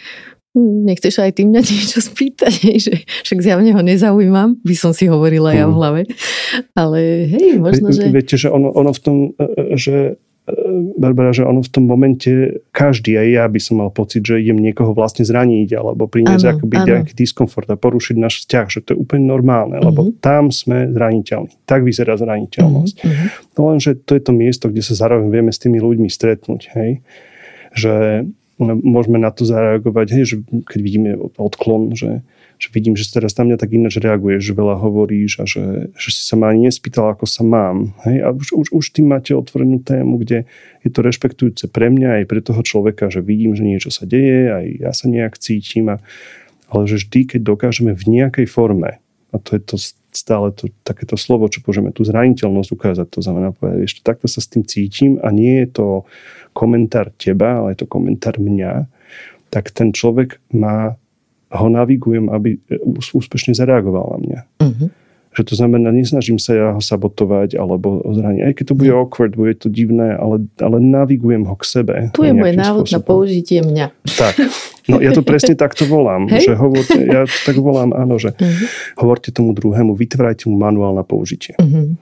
nechceš aj ty mňa niečo spýtať, že však zjavne ho nezaujímam, by som si hovorila ja v mhm. hlave. Ale hej, možno, že... Viete, že ono, ono v tom, e, že Barbara, že ono v tom momente, každý, aj ja by som mal pocit, že idem niekoho vlastne zraniť alebo priniesť akoby nejaký diskomfort a porušiť náš vzťah, že to je úplne normálne, uh-huh. lebo tam sme zraniteľní. Tak vyzerá zraniteľnosť. Uh-huh. No lenže to je to miesto, kde sa zároveň vieme s tými ľuďmi stretnúť. Hej? Že môžeme na to zareagovať, hej, že keď vidíme odklon, že že vidím, že teraz na mňa tak ináč reaguješ, že veľa hovoríš a že, že si sa ma ani nespýtal, ako sa mám. Hej? A už, už, už tým máte otvorenú tému, kde je to rešpektujúce pre mňa aj pre toho človeka, že vidím, že niečo sa deje, aj ja sa nejak cítim. A, ale že vždy, keď dokážeme v nejakej forme, a to je to stále to, takéto slovo, čo môžeme tú zraniteľnosť ukázať, to znamená povedať, ešte takto sa s tým cítim a nie je to komentár teba, ale je to komentár mňa, tak ten človek má ho navigujem, aby e, úspešne zareagoval na mňa. Uh-huh. Že to znamená, nesnažím sa ja ho sabotovať alebo zraniť. Aj keď to bude awkward, bude to divné, ale, ale navigujem ho k sebe. Tu je môj návod na použitie mňa. Tak. No ja to presne takto volám. Že hovorte, ja to tak volám, áno, že uh-huh. hovorte tomu druhému, vytvárajte mu manuál na použitie. Uh-huh.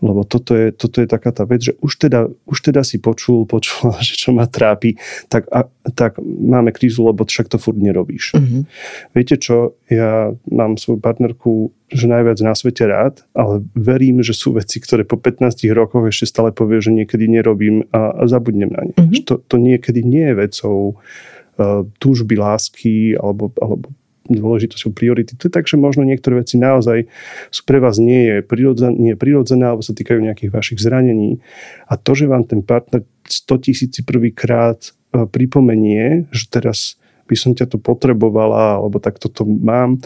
Lebo toto je, toto je taká tá vec, že už teda, už teda si počul, počul, že čo ma trápi, tak, a, tak máme krízu, lebo však to furt nerobíš. Mm-hmm. Viete čo, ja mám svoju partnerku že najviac na svete rád, ale verím, že sú veci, ktoré po 15 rokoch ešte stále povie, že niekedy nerobím a, a zabudnem na ne. Mm-hmm. To, to niekedy nie je vecou uh, túžby, lásky alebo, alebo dôležitosťou priority. To je tak, že možno niektoré veci naozaj sú pre vás nie je prirodzené, nie je prirodzené alebo sa týkajú nejakých vašich zranení. A to, že vám ten partner 100 tisíci prvýkrát e, pripomenie, že teraz by som ťa tu potrebovala, alebo tak toto mám,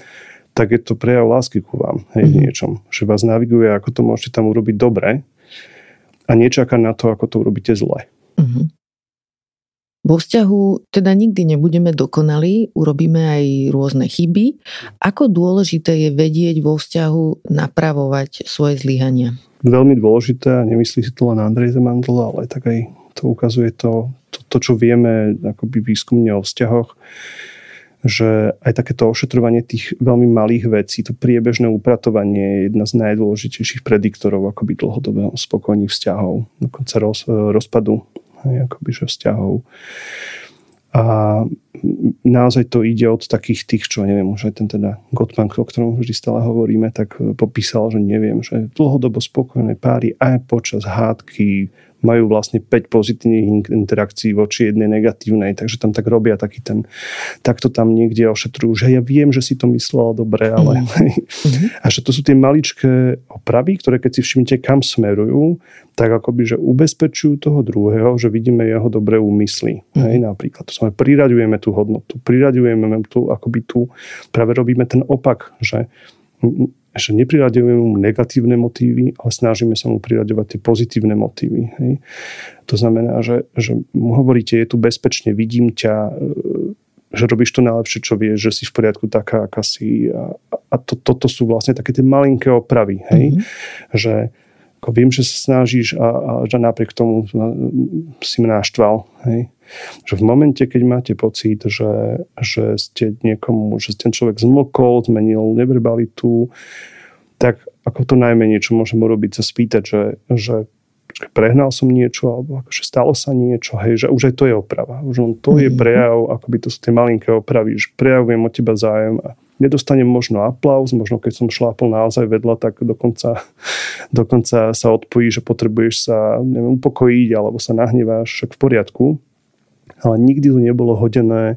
tak je to prejav lásky ku vám, hej, mm-hmm. niečom. Že vás naviguje, ako to môžete tam urobiť dobre a nečaká na to, ako to urobíte zle. Mm-hmm. Vo vzťahu teda nikdy nebudeme dokonalí, urobíme aj rôzne chyby. Ako dôležité je vedieť vo vzťahu napravovať svoje zlyhania? Veľmi dôležité a nemyslí si to len Andrej Zemandl, ale tak aj to ukazuje to, to, to čo vieme akoby výskumne o vzťahoch, že aj takéto ošetrovanie tých veľmi malých vecí, to priebežné upratovanie je jedna z najdôležitejších prediktorov akoby dlhodobého spokojných vzťahov, dokonca roz, rozpadu akoby, že vzťahov. A naozaj to ide od takých tých, čo neviem, už aj ten teda Gottman, o ktorom vždy stále hovoríme, tak popísal, že neviem, že dlhodobo spokojné páry aj počas hádky majú vlastne 5 pozitívnych interakcií voči jednej negatívnej, takže tam tak robia taký ten, takto tam niekde ošetrujú, že ja viem, že si to myslela dobre, ale mm-hmm. a že to sú tie maličké opravy, ktoré keď si všimnete, kam smerujú, tak akoby, že ubezpečujú toho druhého, že vidíme jeho dobré úmysly. Mm-hmm. Hej, napríklad. To sme priraďujeme tú hodnotu, priraďujeme tú, akoby tu, práve robíme ten opak, že že nepriraďujeme mu negatívne motívy, ale snažíme sa mu priraďovať tie pozitívne motívy. Hej. To znamená, že, že mu hovoríte, je tu bezpečne, vidím ťa, e, že robíš to najlepšie, čo vieš, že si v poriadku taká, aká si. A, a to, toto sú vlastne také tie malinké opravy. Hej. Mm-hmm. Že ako viem, že sa snažíš a, a že napriek tomu si ma naštval. Hej. Že v momente, keď máte pocit, že, že ste niekomu, že ten človek zmlkol, zmenil neverbalitu, tak ako to najmenej, čo môžem urobiť, sa spýtať, že, že prehnal som niečo, alebo akože stalo sa niečo, hej, že už aj to je oprava. Už len to je mhm. prejav, akoby to sú tie malinké opravy, že prejavujem od teba zájem a nedostanem možno aplauz, možno keď som šlápol naozaj vedľa, tak dokonca, dokonca sa odpojí, že potrebuješ sa neviem, upokojiť alebo sa nahneváš, však v poriadku ale nikdy to nebolo hodené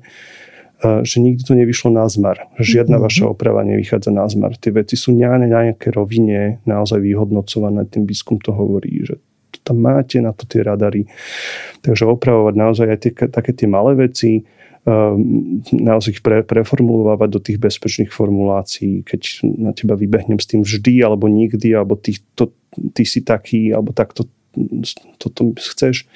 že nikdy to nevyšlo na zmar. Žiadna mm-hmm. vaša oprava nevychádza na zmar. Tie veci sú na nejaké rovine naozaj vyhodnocované. Ten výskum to hovorí, že to tam máte na to tie radary. Takže opravovať naozaj aj tie, také tie malé veci, um, naozaj ich pre, preformulovať do tých bezpečných formulácií, keď na teba vybehnem s tým vždy alebo nikdy, alebo ty, to, ty si taký, alebo takto toto chceš,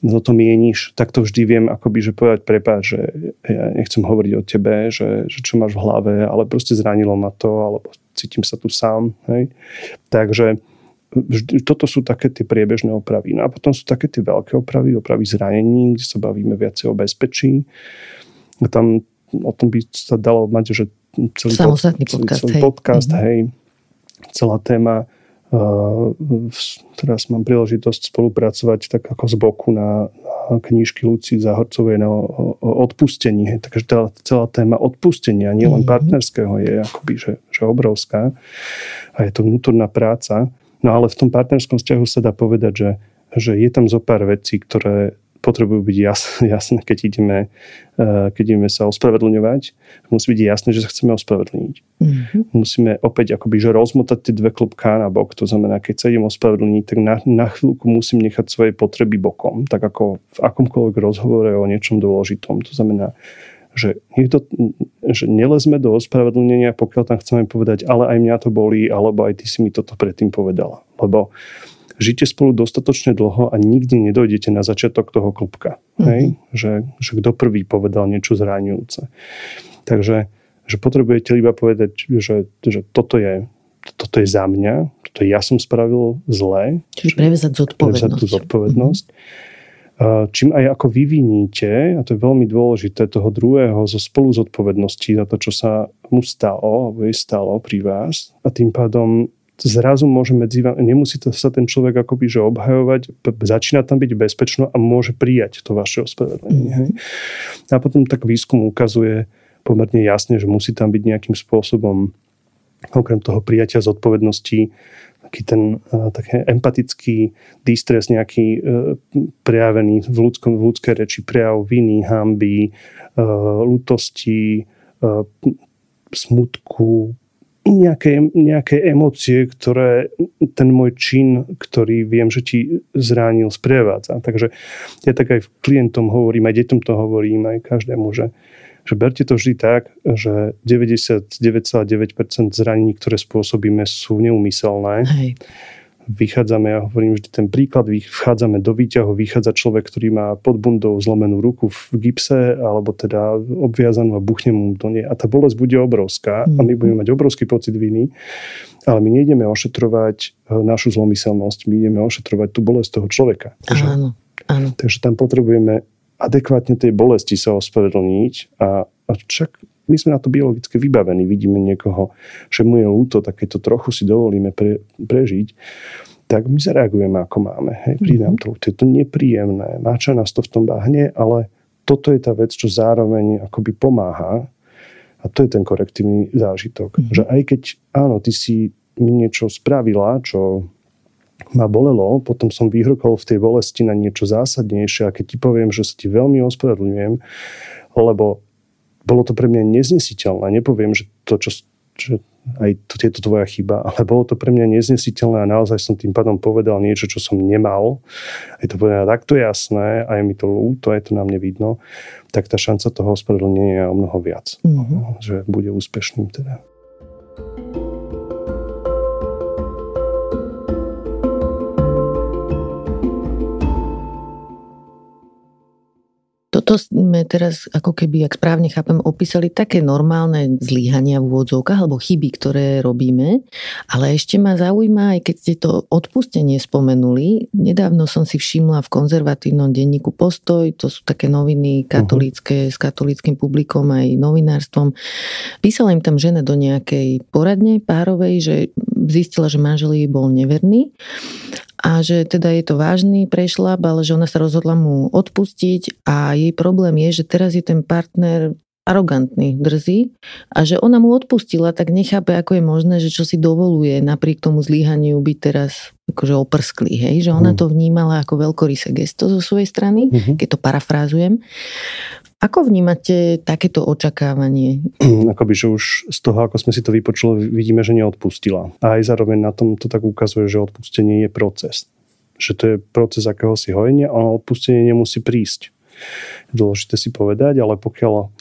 toto mieníš, tak to vždy viem akoby, že povedať prepáč, že ja nechcem hovoriť o tebe, že, že čo máš v hlave, ale proste zranilo ma to, alebo cítim sa tu sám. Hej. Takže vždy, toto sú také tie priebežné opravy. No a potom sú také tie veľké opravy, opravy zranení, kde sa bavíme viacej o bezpečí. Tam o tom by sa dalo mať, že celý, pod, podcast, celý hej. podcast, mm-hmm. hej, celá téma teraz mám príležitosť spolupracovať tak ako z boku na, na knižky Luci Zahorcovej na o, o odpustení. Takže tá, celá téma odpustenia, nielen mm-hmm. partnerského, je akoby, že, že obrovská. A je to vnútorná práca. No ale v tom partnerskom vzťahu sa dá povedať, že, že je tam zo pár vecí, ktoré potrebujú byť jasné, jasné keď, ideme, eh, keď ideme sa ospravedlňovať. Musí byť jasné, že sa chceme ospravedlniť. Mm-hmm. Musíme opäť akoby, že rozmotať tie dve klopká na bok. To znamená, keď sa idem ospravedlniť, tak na, na chvíľku musím nechať svoje potreby bokom. Tak ako v akomkoľvek rozhovore o niečom dôležitom. To znamená, že, niekto, že nelezme do ospravedlnenia, pokiaľ tam chceme povedať, ale aj mňa to bolí, alebo aj ty si mi toto predtým povedala. Lebo žite spolu dostatočne dlho a nikdy nedojdete na začiatok toho klubka. Mm-hmm. Hej? Že, že kto prvý povedal niečo zraňujúce. Takže že potrebujete iba povedať, že, že toto, je, toto je za mňa, toto ja som spravil zle. Čiže prevezať zodpovednosť. Prevezať tú zodpovednosť. Mm-hmm. Čím aj ako vyviníte, a to je veľmi dôležité, toho druhého zo spolu zodpovednosti za to, čo sa mu stalo, alebo jej stalo pri vás a tým pádom zrazu môže medzi vám, nemusí to sa ten človek akoby že obhajovať, začína tam byť bezpečno a môže prijať to vaše ospravedlenie. Mm-hmm. A potom tak výskum ukazuje pomerne jasne, že musí tam byť nejakým spôsobom okrem toho prijatia zodpovednosti taký ten taký empatický distres nejaký uh, prejavený v, ľudskom, v ľudskej reči, prejav viny, hamby, lutosti, uh, smutku, nejaké, nejaké emócie, ktoré ten môj čin, ktorý viem, že ti zránil, sprevádza. Takže ja tak aj klientom hovorím, aj deťom to hovorím, aj každému, že, že berte to vždy tak, že 99,9% zranení, ktoré spôsobíme, sú neumyselné. Hej vychádzame, ja hovorím vždy ten príklad, vchádzame do výťahu, vychádza človek, ktorý má pod bundou zlomenú ruku v gipse, alebo teda obviazanú a buchne mu do nej. A tá bolesť bude obrovská a my budeme mať obrovský pocit viny, ale my nejdeme ošetrovať e, našu zlomyselnosť, my ideme ošetrovať tú bolesť toho človeka. Takže, áno, áno. takže tam potrebujeme adekvátne tej bolesti sa ospravedlniť a, a čak my sme na to biologicky vybavení. Vidíme niekoho, že mu je ľúto, tak keď to trochu si dovolíme pre, prežiť, tak my zareagujeme ako máme. Hej, príde nám to, je to nepríjemné, máča nás to v tom bahne, ale toto je tá vec, čo zároveň akoby pomáha a to je ten korektívny zážitok. Mm-hmm. Že aj keď, áno, ty si mi niečo spravila, čo ma bolelo, potom som vyhrkol v tej bolesti na niečo zásadnejšie a keď ti poviem, že sa ti veľmi ospravedlňujem, lebo bolo to pre mňa neznesiteľné. Nepoviem, že to, čo, že aj to, je to tvoja chyba, ale bolo to pre mňa neznesiteľné a naozaj som tým pádom povedal niečo, čo som nemal. Je to povedané takto jasné a je mi to ľúto, je to na mne vidno, tak tá šanca toho ospravedlnenia je o mnoho viac. Mm-hmm. Že bude úspešným teda. Toto sme teraz, ako keby, ak správne chápem, opísali také normálne zlíhania v úvodzovkách alebo chyby, ktoré robíme. Ale ešte ma zaujíma, aj keď ste to odpustenie spomenuli, nedávno som si všimla v konzervatívnom denníku Postoj, to sú také noviny katolícke, uh-huh. s katolíckým publikom aj novinárstvom. Písala im tam žena do nejakej poradne párovej, že zistila, že manžel jej bol neverný a že teda je to vážny prešlap, ale že ona sa rozhodla mu odpustiť a jej problém je, že teraz je ten partner arogantný, drzý a že ona mu odpustila, tak nechápe, ako je možné, že čo si dovoluje napriek tomu zlíhaniu byť teraz akože oprsklý, hej? že ona mhm. to vnímala ako veľkorysé gesto zo svojej strany, uh-huh. keď to parafrázujem. Ako vnímate takéto očakávanie? Akoby, že už z toho, ako sme si to vypočuli, vidíme, že neodpustila. A aj zároveň na tom to tak ukazuje, že odpustenie je proces. Že to je proces akéhosi hojenia a odpustenie nemusí prísť. Dôležité si povedať, ale pokiaľ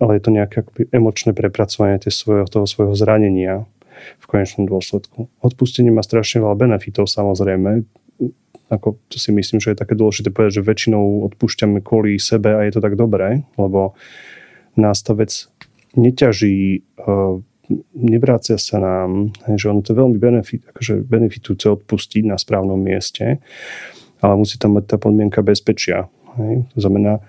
ale je to nejaké akoby emočné prepracovanie svojho, toho svojho zranenia v konečnom dôsledku. Odpustenie má strašne veľa benefitov samozrejme. Ako to si myslím, že je také dôležité povedať, že väčšinou odpúšťame kvôli sebe a je to tak dobré, lebo nás tá vec neťaží, uh, nevrácia sa nám, že ono to je veľmi benefit, akože benefitujúce odpustiť na správnom mieste, ale musí tam mať tá podmienka bezpečia. To znamená,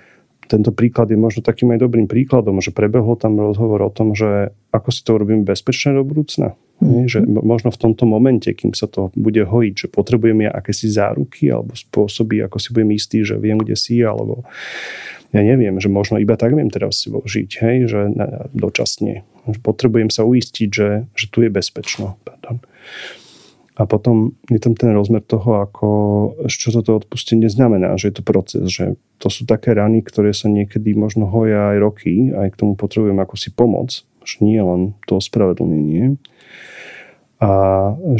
tento príklad je možno takým aj dobrým príkladom, že prebehol tam rozhovor o tom, že ako si to urobíme bezpečné do budúcna. Mm. Že možno v tomto momente, kým sa to bude hojiť, že potrebujem ja akési záruky alebo spôsoby, ako si budem istý, že viem, kde si, alebo ja neviem, že možno iba tak viem teraz žiť, hej, že dočasne. Potrebujem sa uistiť, že, že tu je bezpečno. Pardon. A potom je tam ten rozmer toho, ako, čo toto odpustenie znamená, že je to proces, že to sú také rany, ktoré sa niekedy možno hoja aj roky, aj k tomu potrebujem ako si pomoc, že nie len to ospravedlnenie. A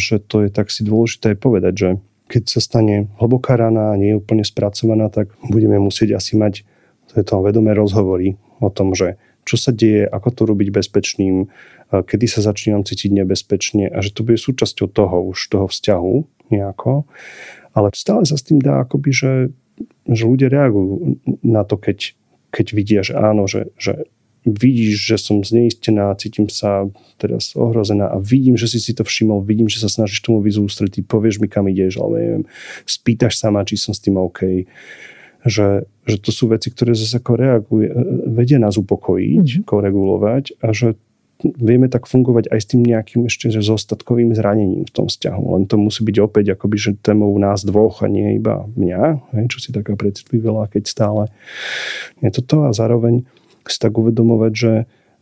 že to je tak si dôležité aj povedať, že keď sa stane hlboká rana a nie je úplne spracovaná, tak budeme musieť asi mať to je to vedomé rozhovory o tom, že čo sa deje, ako to robiť bezpečným, kedy sa začínam cítiť nebezpečne a že to bude súčasťou toho už, toho vzťahu nejako. Ale stále sa s tým dá akoby, že, že ľudia reagujú na to, keď, keď vidia, že áno, že, že vidíš, že som zneistená, cítim sa teraz ohrozená a vidím, že si si to všimol, vidím, že sa snažíš tomu vyzústretiť, povieš mi, kam ideš, ale neviem, spýtaš sa ma, či som s tým OK že, že to sú veci, ktoré zase ako reaguje, vedia nás upokojiť, mm-hmm. koregulovať a že vieme tak fungovať aj s tým nejakým ešte že zostatkovým zranením v tom vzťahu. Len to musí byť opäť akoby, že témou nás dvoch a nie iba mňa, hej, čo si taká precitlivila, keď stále je to to a zároveň si tak uvedomovať, že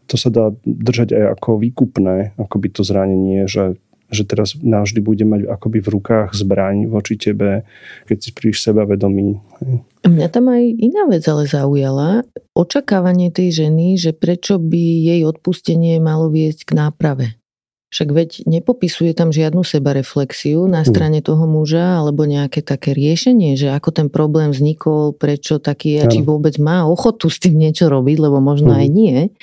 to sa dá držať aj ako výkupné, akoby to zranenie, že že teraz navždy bude mať akoby v rukách zbraň voči tebe, keď si príliš sebavedomý. Mňa tam aj iná vec ale zaujala. Očakávanie tej ženy, že prečo by jej odpustenie malo viesť k náprave. Však veď nepopisuje tam žiadnu sebareflexiu na hm. strane toho muža alebo nejaké také riešenie, že ako ten problém vznikol, prečo taký je, či vôbec má ochotu s tým niečo robiť, lebo možno aj nie.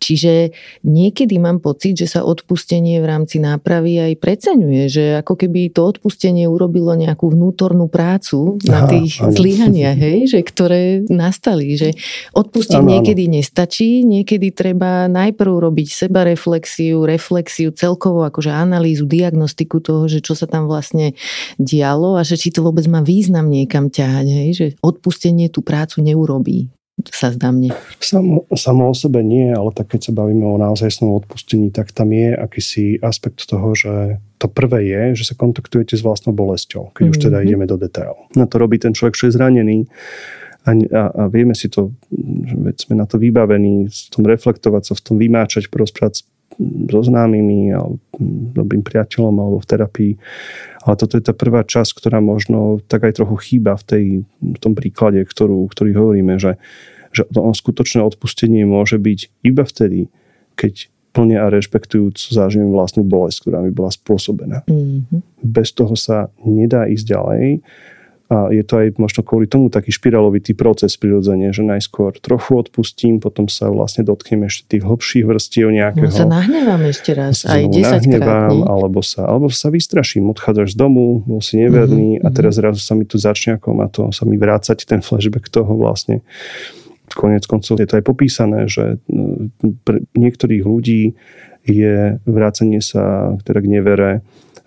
Čiže niekedy mám pocit, že sa odpustenie v rámci nápravy aj preceňuje, že ako keby to odpustenie urobilo nejakú vnútornú prácu na tých Aha, zlyhaniach, hej, že ktoré nastali. Že odpustiť ano, niekedy ano. nestačí, niekedy treba najprv robiť sebareflexiu, reflexiu reflexiu, celkovo akože analýzu, diagnostiku toho, že čo sa tam vlastne dialo a že či to vôbec má význam niekam ťahať, hej? že odpustenie tú prácu neurobí sa zdá mne. Samo, samo o sebe nie, ale tak keď sa bavíme o naozajstnom odpustení, tak tam je akýsi aspekt toho, že to prvé je, že sa kontaktujete s vlastnou bolesťou, keď mm-hmm. už teda mhm. ideme do detailov. Na to robí ten človek, čo je zranený a, a, a vieme si to, veď sme na to vybavení, v tom reflektovať sa, v tom vymáčať, porozprávať so známymi alebo dobrým priateľom alebo v terapii. Ale toto je tá prvá časť, ktorá možno tak aj trochu chýba v, tej, v tom príklade, ktorú, ktorý hovoríme, že, že to skutočné odpustenie môže byť iba vtedy, keď plne a rešpektujúc zažijem vlastnú bolesť, ktorá mi bola spôsobená. Mm-hmm. Bez toho sa nedá ísť ďalej a je to aj možno kvôli tomu taký špirálovitý proces prirodzene, že najskôr trochu odpustím, potom sa vlastne dotknem ešte tých hlbších vrstiev nejakého. No sa nahnevám ešte raz, aj 10 krát. Alebo sa, alebo sa vystraším, odchádzaš z domu, bol si neverný mm-hmm. a teraz zrazu sa mi tu začne ako má to sa mi vrácať ten flashback toho vlastne. Konec koncov je to aj popísané, že no, pre niektorých ľudí je vrácanie sa teda k nevere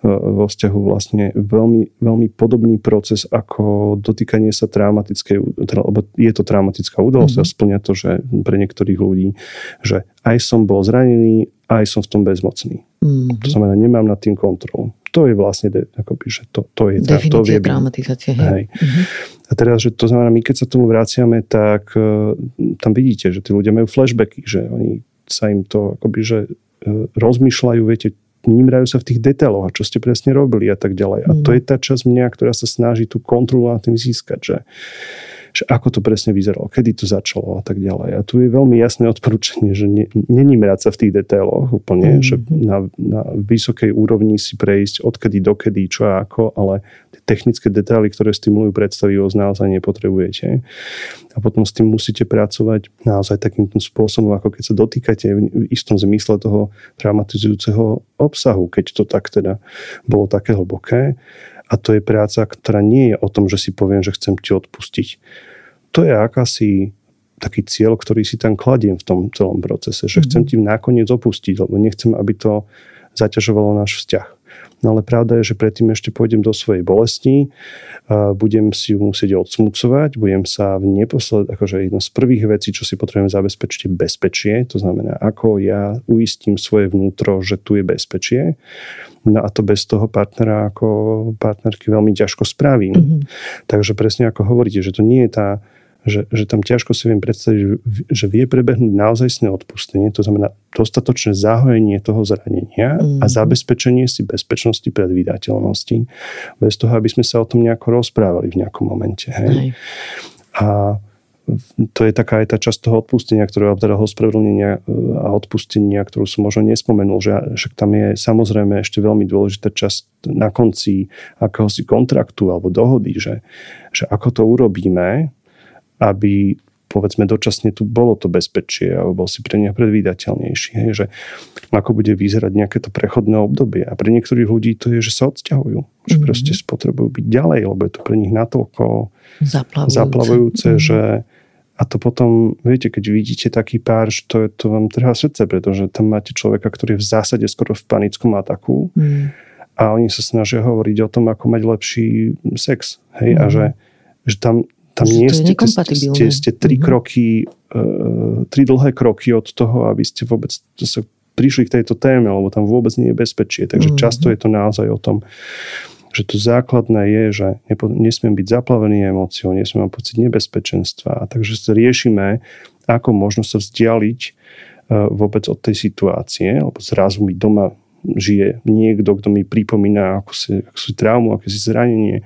vo vzťahu vlastne veľmi, veľmi podobný proces ako dotýkanie sa traumatickej, teda, lebo je to traumatická udalosť mm-hmm. a splňa to, že pre niektorých ľudí, že aj som bol zranený, aj som v tom bezmocný. Mm-hmm. To znamená, nemám nad tým kontrolu. To je vlastne, akoby, že to, to je... Definícia to vie, traumatizácie. Hej. hej. Mm-hmm. A teraz, že to znamená, my keď sa tomu vraciame, tak uh, tam vidíte, že tí ľudia majú flashbacky, že oni sa im to akoby, že uh, rozmýšľajú, viete, nimrajú sa v tých detailoch a čo ste presne robili a tak ďalej. A to mm. je tá časť mňa, ktorá sa snaží tú kontrolu na tým získať, že, že ako to presne vyzeralo, kedy to začalo a tak ďalej. A tu je veľmi jasné odporúčanie, že ne, nenimrať sa v tých detailoch úplne, mm. že na, na vysokej úrovni si prejsť odkedy dokedy, čo a ako, ale technické detaily, ktoré stimulujú predstavivosť, naozaj nepotrebujete. A potom s tým musíte pracovať naozaj takýmto spôsobom, ako keď sa dotýkate v istom zmysle toho traumatizujúceho obsahu, keď to tak teda bolo také hlboké A to je práca, ktorá nie je o tom, že si poviem, že chcem ti odpustiť. To je akási taký cieľ, ktorý si tam kladiem v tom celom procese, že chcem mhm. ti nakoniec opustiť, lebo nechcem, aby to zaťažovalo náš vzťah. No ale pravda je, že predtým ešte pôjdem do svojej bolesti, budem si ju musieť odsmucovať, budem sa v neposled, akože jedno z prvých vecí, čo si potrebujem zabezpečiť, je bezpečie. To znamená, ako ja uistím svoje vnútro, že tu je bezpečie. No a to bez toho partnera ako partnerky veľmi ťažko spravím. Mm-hmm. Takže presne ako hovoríte, že to nie je tá že, že tam ťažko si viem predstaviť, že vie prebehnúť naozajstné odpustenie, to znamená dostatočné zahojenie toho zranenia mm. a mhm. zabezpečenie si bezpečnosti predvídateľnosti, bez toho, aby sme sa o tom nejako rozprávali v nejakom momente. Hej. A to je taká aj tá časť toho odpustenia, ktorého teda ospravedlnenia a odpustenia, ktorú som možno nespomenul, že však tam je samozrejme ešte veľmi dôležitá časť na konci akéhosi kontraktu alebo dohody, že, že ako to urobíme, aby povedzme dočasne tu bolo to bezpečie alebo bol si pre nich predvídateľnejší. Hej, že ako bude vyzerať nejaké to prechodné obdobie. A pre niektorých ľudí to je, že sa odsťahujú. Že mm-hmm. proste spotrebujú byť ďalej, lebo je to pre nich natoľko zaplavujúce, zaplavujúce mm-hmm. že a to potom, viete, keď vidíte taký pár, že to, je, to vám trhá srdce, pretože tam máte človeka, ktorý je v zásade skoro v panickom ataku mm. a oni sa snažia hovoriť o tom, ako mať lepší sex. Hej, mm. a že, že tam tam nie ste, ste, ste tri mm-hmm. kroky, uh, tri dlhé kroky od toho, aby ste vôbec sa prišli k tejto téme, lebo tam vôbec nie je bezpečie. Takže mm-hmm. často je to naozaj o tom, že to základné je, že nesmiem byť zaplavený emóciou, nesmiem mať pocit nebezpečenstva. Takže sa riešime, ako možno sa vzdialiť uh, vôbec od tej situácie, lebo zrazu mi doma žije niekto, kto mi pripomína ako si, ako si traumu, aké si zranenie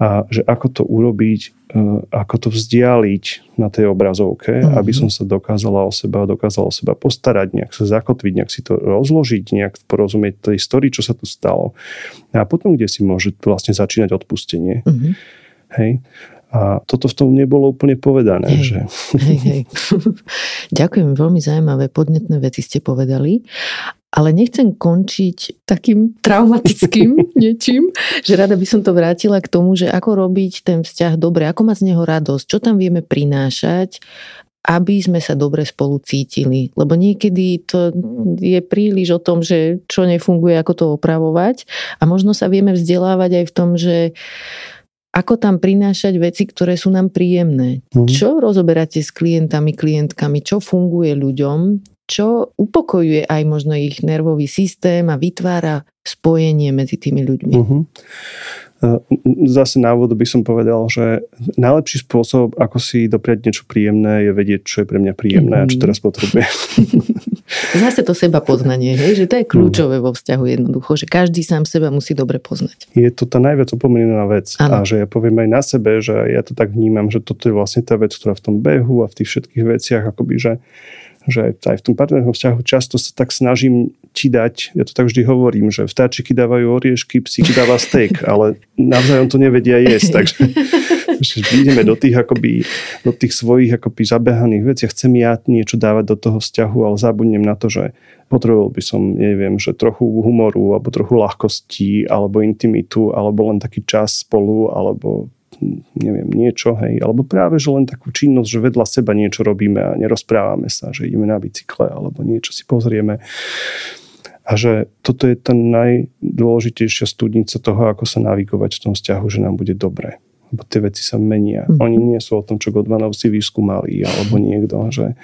a že ako to urobiť, e, ako to vzdialiť na tej obrazovke, uh-huh. aby som sa dokázala o seba, dokázala o seba postarať, nejak sa zakotviť, nejak si to rozložiť, nejak porozumieť tej story, čo sa tu stalo. A potom, kde si môže vlastne začínať odpustenie. Uh-huh. Hej. A toto v tom nebolo úplne povedané. Hej, že... hej, hej. Ďakujem, veľmi zaujímavé, podnetné veci ste povedali. Ale nechcem končiť takým traumatickým niečím, že rada by som to vrátila k tomu, že ako robiť ten vzťah dobre, ako mať z neho radosť, čo tam vieme prinášať, aby sme sa dobre spolu cítili. Lebo niekedy to je príliš o tom, že čo nefunguje, ako to opravovať. A možno sa vieme vzdelávať aj v tom, že ako tam prinášať veci, ktoré sú nám príjemné. Mm. Čo rozoberáte s klientami, klientkami, čo funguje ľuďom, čo upokojuje aj možno ich nervový systém a vytvára spojenie medzi tými ľuďmi. Mm-hmm. Zase na úvod by som povedal, že najlepší spôsob, ako si dopriať niečo príjemné, je vedieť, čo je pre mňa príjemné mm-hmm. a čo mhm. teraz potrebujem. Zase to seba poznanie, hej? že to je kľúčové vo vzťahu jednoducho, že každý sám seba musí dobre poznať. Je to tá najviac opomenená vec ano. a že ja poviem aj na sebe, že ja to tak vnímam, že toto je vlastne tá vec, ktorá v tom behu a v tých všetkých veciach akoby, že že aj v tom partnerskom vzťahu často sa tak snažím ti dať, ja to tak vždy hovorím, že vtáčiky dávajú oriešky, psík dáva steak, ale navzájom to nevedia jesť, takže že ideme do tých, akoby, do tých svojich akoby zabehaných vecí. Chcem ja niečo dávať do toho vzťahu, ale zabudnem na to, že potreboval by som, neviem, že trochu humoru, alebo trochu ľahkosti, alebo intimitu, alebo len taký čas spolu, alebo neviem, niečo, hej, alebo práve, že len takú činnosť, že vedľa seba niečo robíme a nerozprávame sa, že ideme na bicykle alebo niečo si pozrieme. A že toto je tá najdôležitejšia studnica toho, ako sa navigovať v tom vzťahu, že nám bude dobre. Lebo tie veci sa menia. Mm-hmm. Oni nie sú o tom, čo Godvanov si vyskúmali, alebo niekto. Že,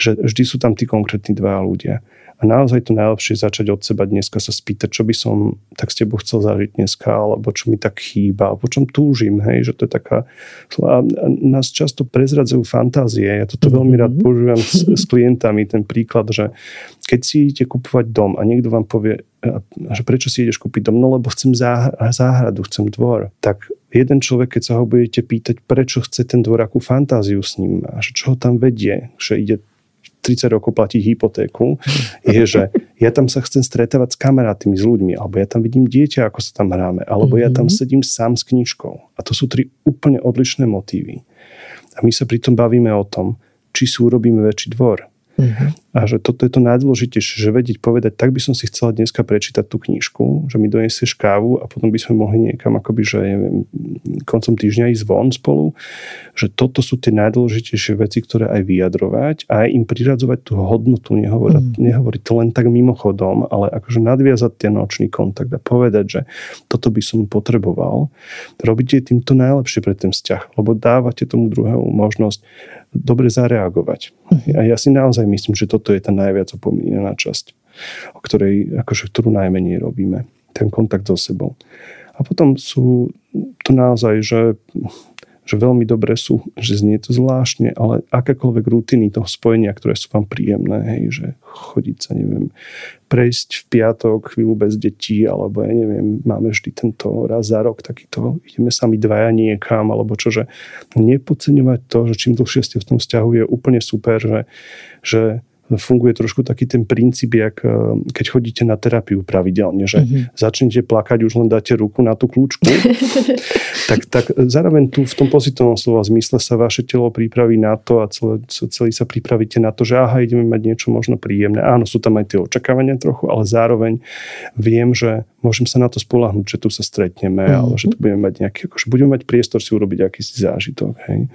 že vždy sú tam tí konkrétni dva ľudia. A naozaj to najlepšie začať od seba dneska sa spýtať, čo by som tak s tebou chcel zažiť dneska, alebo čo mi tak chýba, alebo čom túžim, hej, že to je taká... A nás často prezradzajú fantázie. Ja toto veľmi rád mhm. používam s, s klientami, ten príklad, že keď si idete kupovať dom a niekto vám povie, že prečo si ideš kúpiť dom, no lebo chcem záhradu, chcem dvor, tak jeden človek, keď sa ho budete pýtať, prečo chce ten dvor, akú fantáziu s ním má, že čo ho tam vedie, že ide 30 rokov platiť hypotéku, je, že ja tam sa chcem stretávať s kamarátmi, s ľuďmi, alebo ja tam vidím dieťa, ako sa tam hráme, alebo ja tam mhm. sedím sám s knižkou. A to sú tri úplne odlišné motívy. A my sa pritom bavíme o tom, či si urobíme väčší dvor. Uh-huh. A že toto je to najdôležitejšie, že vedieť povedať, tak by som si chcela dneska prečítať tú knižku, že mi donesieš kávu a potom by sme mohli niekam akoby, že neviem, koncom týždňa ísť von spolu. Že toto sú tie najdôležitejšie veci, ktoré aj vyjadrovať a aj im priradzovať tú hodnotu, nehovoriť, mm. nehovoriť to len tak mimochodom, ale akože nadviazať ten nočný kontakt a povedať, že toto by som potreboval. Robíte týmto najlepšie pre ten vzťah, lebo dávate tomu druhému možnosť dobre zareagovať. A ja si naozaj myslím, že toto je tá najviac opomínaná časť, o ktorej, akože, ktorú najmenej robíme. Ten kontakt so sebou. A potom sú to naozaj, že že veľmi dobre sú, že znie to zvláštne, ale akékoľvek rutiny toho spojenia, ktoré sú vám príjemné, hej, že chodiť sa, neviem, prejsť v piatok chvíľu bez detí, alebo ja neviem, máme vždy tento raz za rok takýto, ideme sami dvaja niekam, alebo čo, že nepodceňovať to, že čím dlhšie ste v tom vzťahu je úplne super, že, že funguje trošku taký ten princíp, jak, eh, keď chodíte na terapiu pravidelne, že mm-hmm. začnete plakať, už len dáte ruku na tú kľúčku. tak, tak zároveň tu v tom pozitívnom slova zmysle sa vaše telo pripraví na to a celé, celý sa pripravíte na to, že aha, ideme mať niečo možno príjemné. Áno, sú tam aj tie očakávania trochu, ale zároveň viem, že môžem sa na to spolahnuť, že tu sa stretneme, mm-hmm. ale že tu budeme mať nejaký, akože budeme mať priestor si urobiť akýsi zážitok. Hej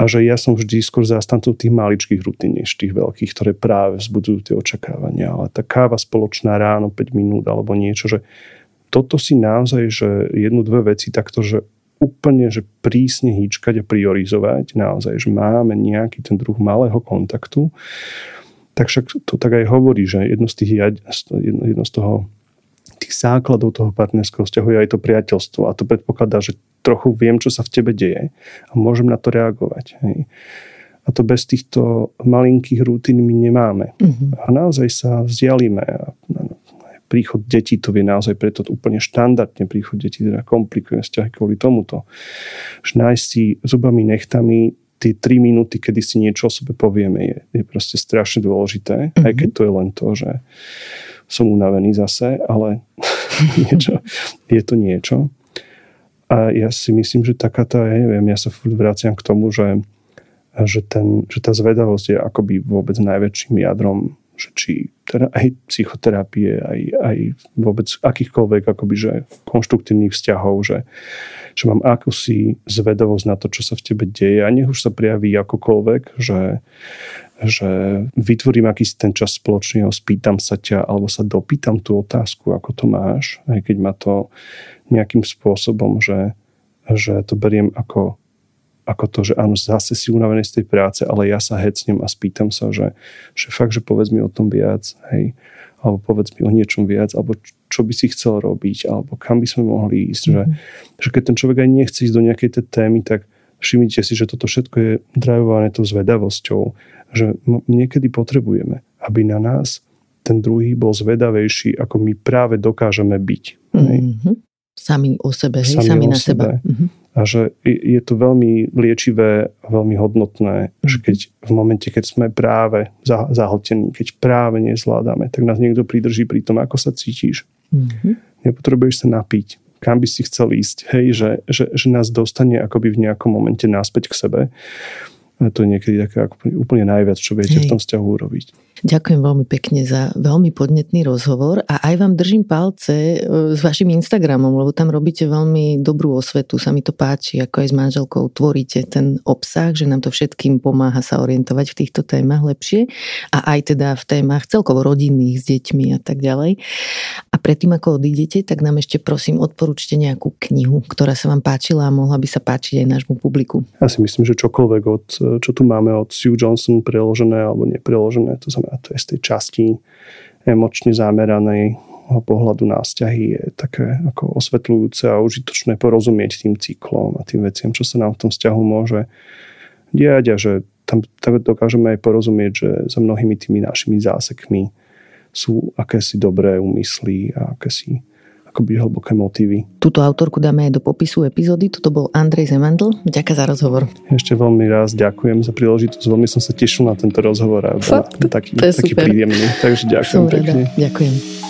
a že ja som vždy skôr zastancom tých maličkých rutín, než tých veľkých, ktoré práve vzbudzujú tie očakávania. Ale tá káva spoločná ráno 5 minút alebo niečo, že toto si naozaj, že jednu, dve veci takto, že úplne, že prísne hýčkať a priorizovať, naozaj, že máme nejaký ten druh malého kontaktu, tak však to tak aj hovorí, že jedno z tých, jedno z toho tých základov toho partnerského vzťahu je aj to priateľstvo a to predpokladá, že trochu viem, čo sa v tebe deje a môžem na to reagovať. Hej. A to bez týchto malinkých rutín my nemáme. Uh-huh. A naozaj sa vzdialíme. A príchod detí to vie naozaj preto úplne štandardne príchod detí teda komplikuje vzťahy kvôli tomuto. Že nájsť si zubami, nechtami tie 3 minúty, kedy si niečo o sebe povieme, je, je proste strašne dôležité. Uh-huh. Aj keď to je len to, že som unavený zase, ale niečo, je to niečo. A ja si myslím, že taká tá, ja neviem, ja sa vraciam k tomu, že, že, ten, že tá zvedavosť je akoby vôbec najväčším jadrom, že či teda aj psychoterapie, aj, aj vôbec akýchkoľvek akoby, že konštruktívnych vzťahov, že, že mám akúsi zvedavosť na to, čo sa v tebe deje. A nech už sa prijaví akokoľvek, že, že vytvorím akýsi ten čas spoločný, spýtam sa ťa alebo sa dopýtam tú otázku, ako to máš, aj keď ma to nejakým spôsobom, že, že to beriem ako, ako to, že áno, zase si unavený z tej práce, ale ja sa hecnem a spýtam sa, že, že fakt, že povedz mi o tom viac, hej, alebo povedz mi o niečom viac, alebo čo by si chcel robiť, alebo kam by sme mohli ísť. Mm-hmm. Že, mhm. že keď ten človek aj nechce ísť do nejakej tej témy, tak všimnite si, že toto všetko je drivované tou zvedavosťou, že niekedy potrebujeme, aby na nás ten druhý bol zvedavejší, ako my práve dokážeme byť. Mm-hmm. Sami o sebe, hej, sami, sami na sebe. seba. Uh-huh. A že je to veľmi liečivé veľmi hodnotné, že keď v momente, keď sme práve zahltení, keď práve nezvládame, tak nás niekto pridrží pri tom, ako sa cítiš. Uh-huh. Nepotrebuješ sa napiť, kam by si chcel ísť, hej, že, že, že nás dostane akoby v nejakom momente náspäť k sebe. A to je niekedy také úplne najviac, čo viete hej. v tom vzťahu urobiť. Ďakujem veľmi pekne za veľmi podnetný rozhovor a aj vám držím palce e, s vašim Instagramom, lebo tam robíte veľmi dobrú osvetu, sa mi to páči, ako aj s manželkou tvoríte ten obsah, že nám to všetkým pomáha sa orientovať v týchto témach lepšie a aj teda v témach celkovo rodinných s deťmi a tak ďalej. A predtým, ako odídete, tak nám ešte prosím odporúčte nejakú knihu, ktorá sa vám páčila a mohla by sa páčiť aj nášmu publiku. Ja si myslím, že čokoľvek, od, čo tu máme od Sue Johnson preložené alebo nepreložené, to znamená to je z tej časti emočne zameranej pohľadu na vzťahy je také ako osvetľujúce a užitočné porozumieť tým cyklom a tým veciam, čo sa nám v tom vzťahu môže diať a že tam dokážeme aj porozumieť, že za mnohými tými našimi zásekmi sú akési dobré úmysly a akési akoby hlboké motívy. Túto autorku dáme aj do popisu epizódy. Toto bol Andrej Zemandl. Ďakujem za rozhovor. Ešte veľmi raz ďakujem za príležitosť. Veľmi som sa tešil na tento rozhovor a bol taký, taký príjemný. Takže ďakujem som pekne. Rada. Ďakujem.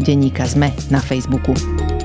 Denníka Sme na Facebooku.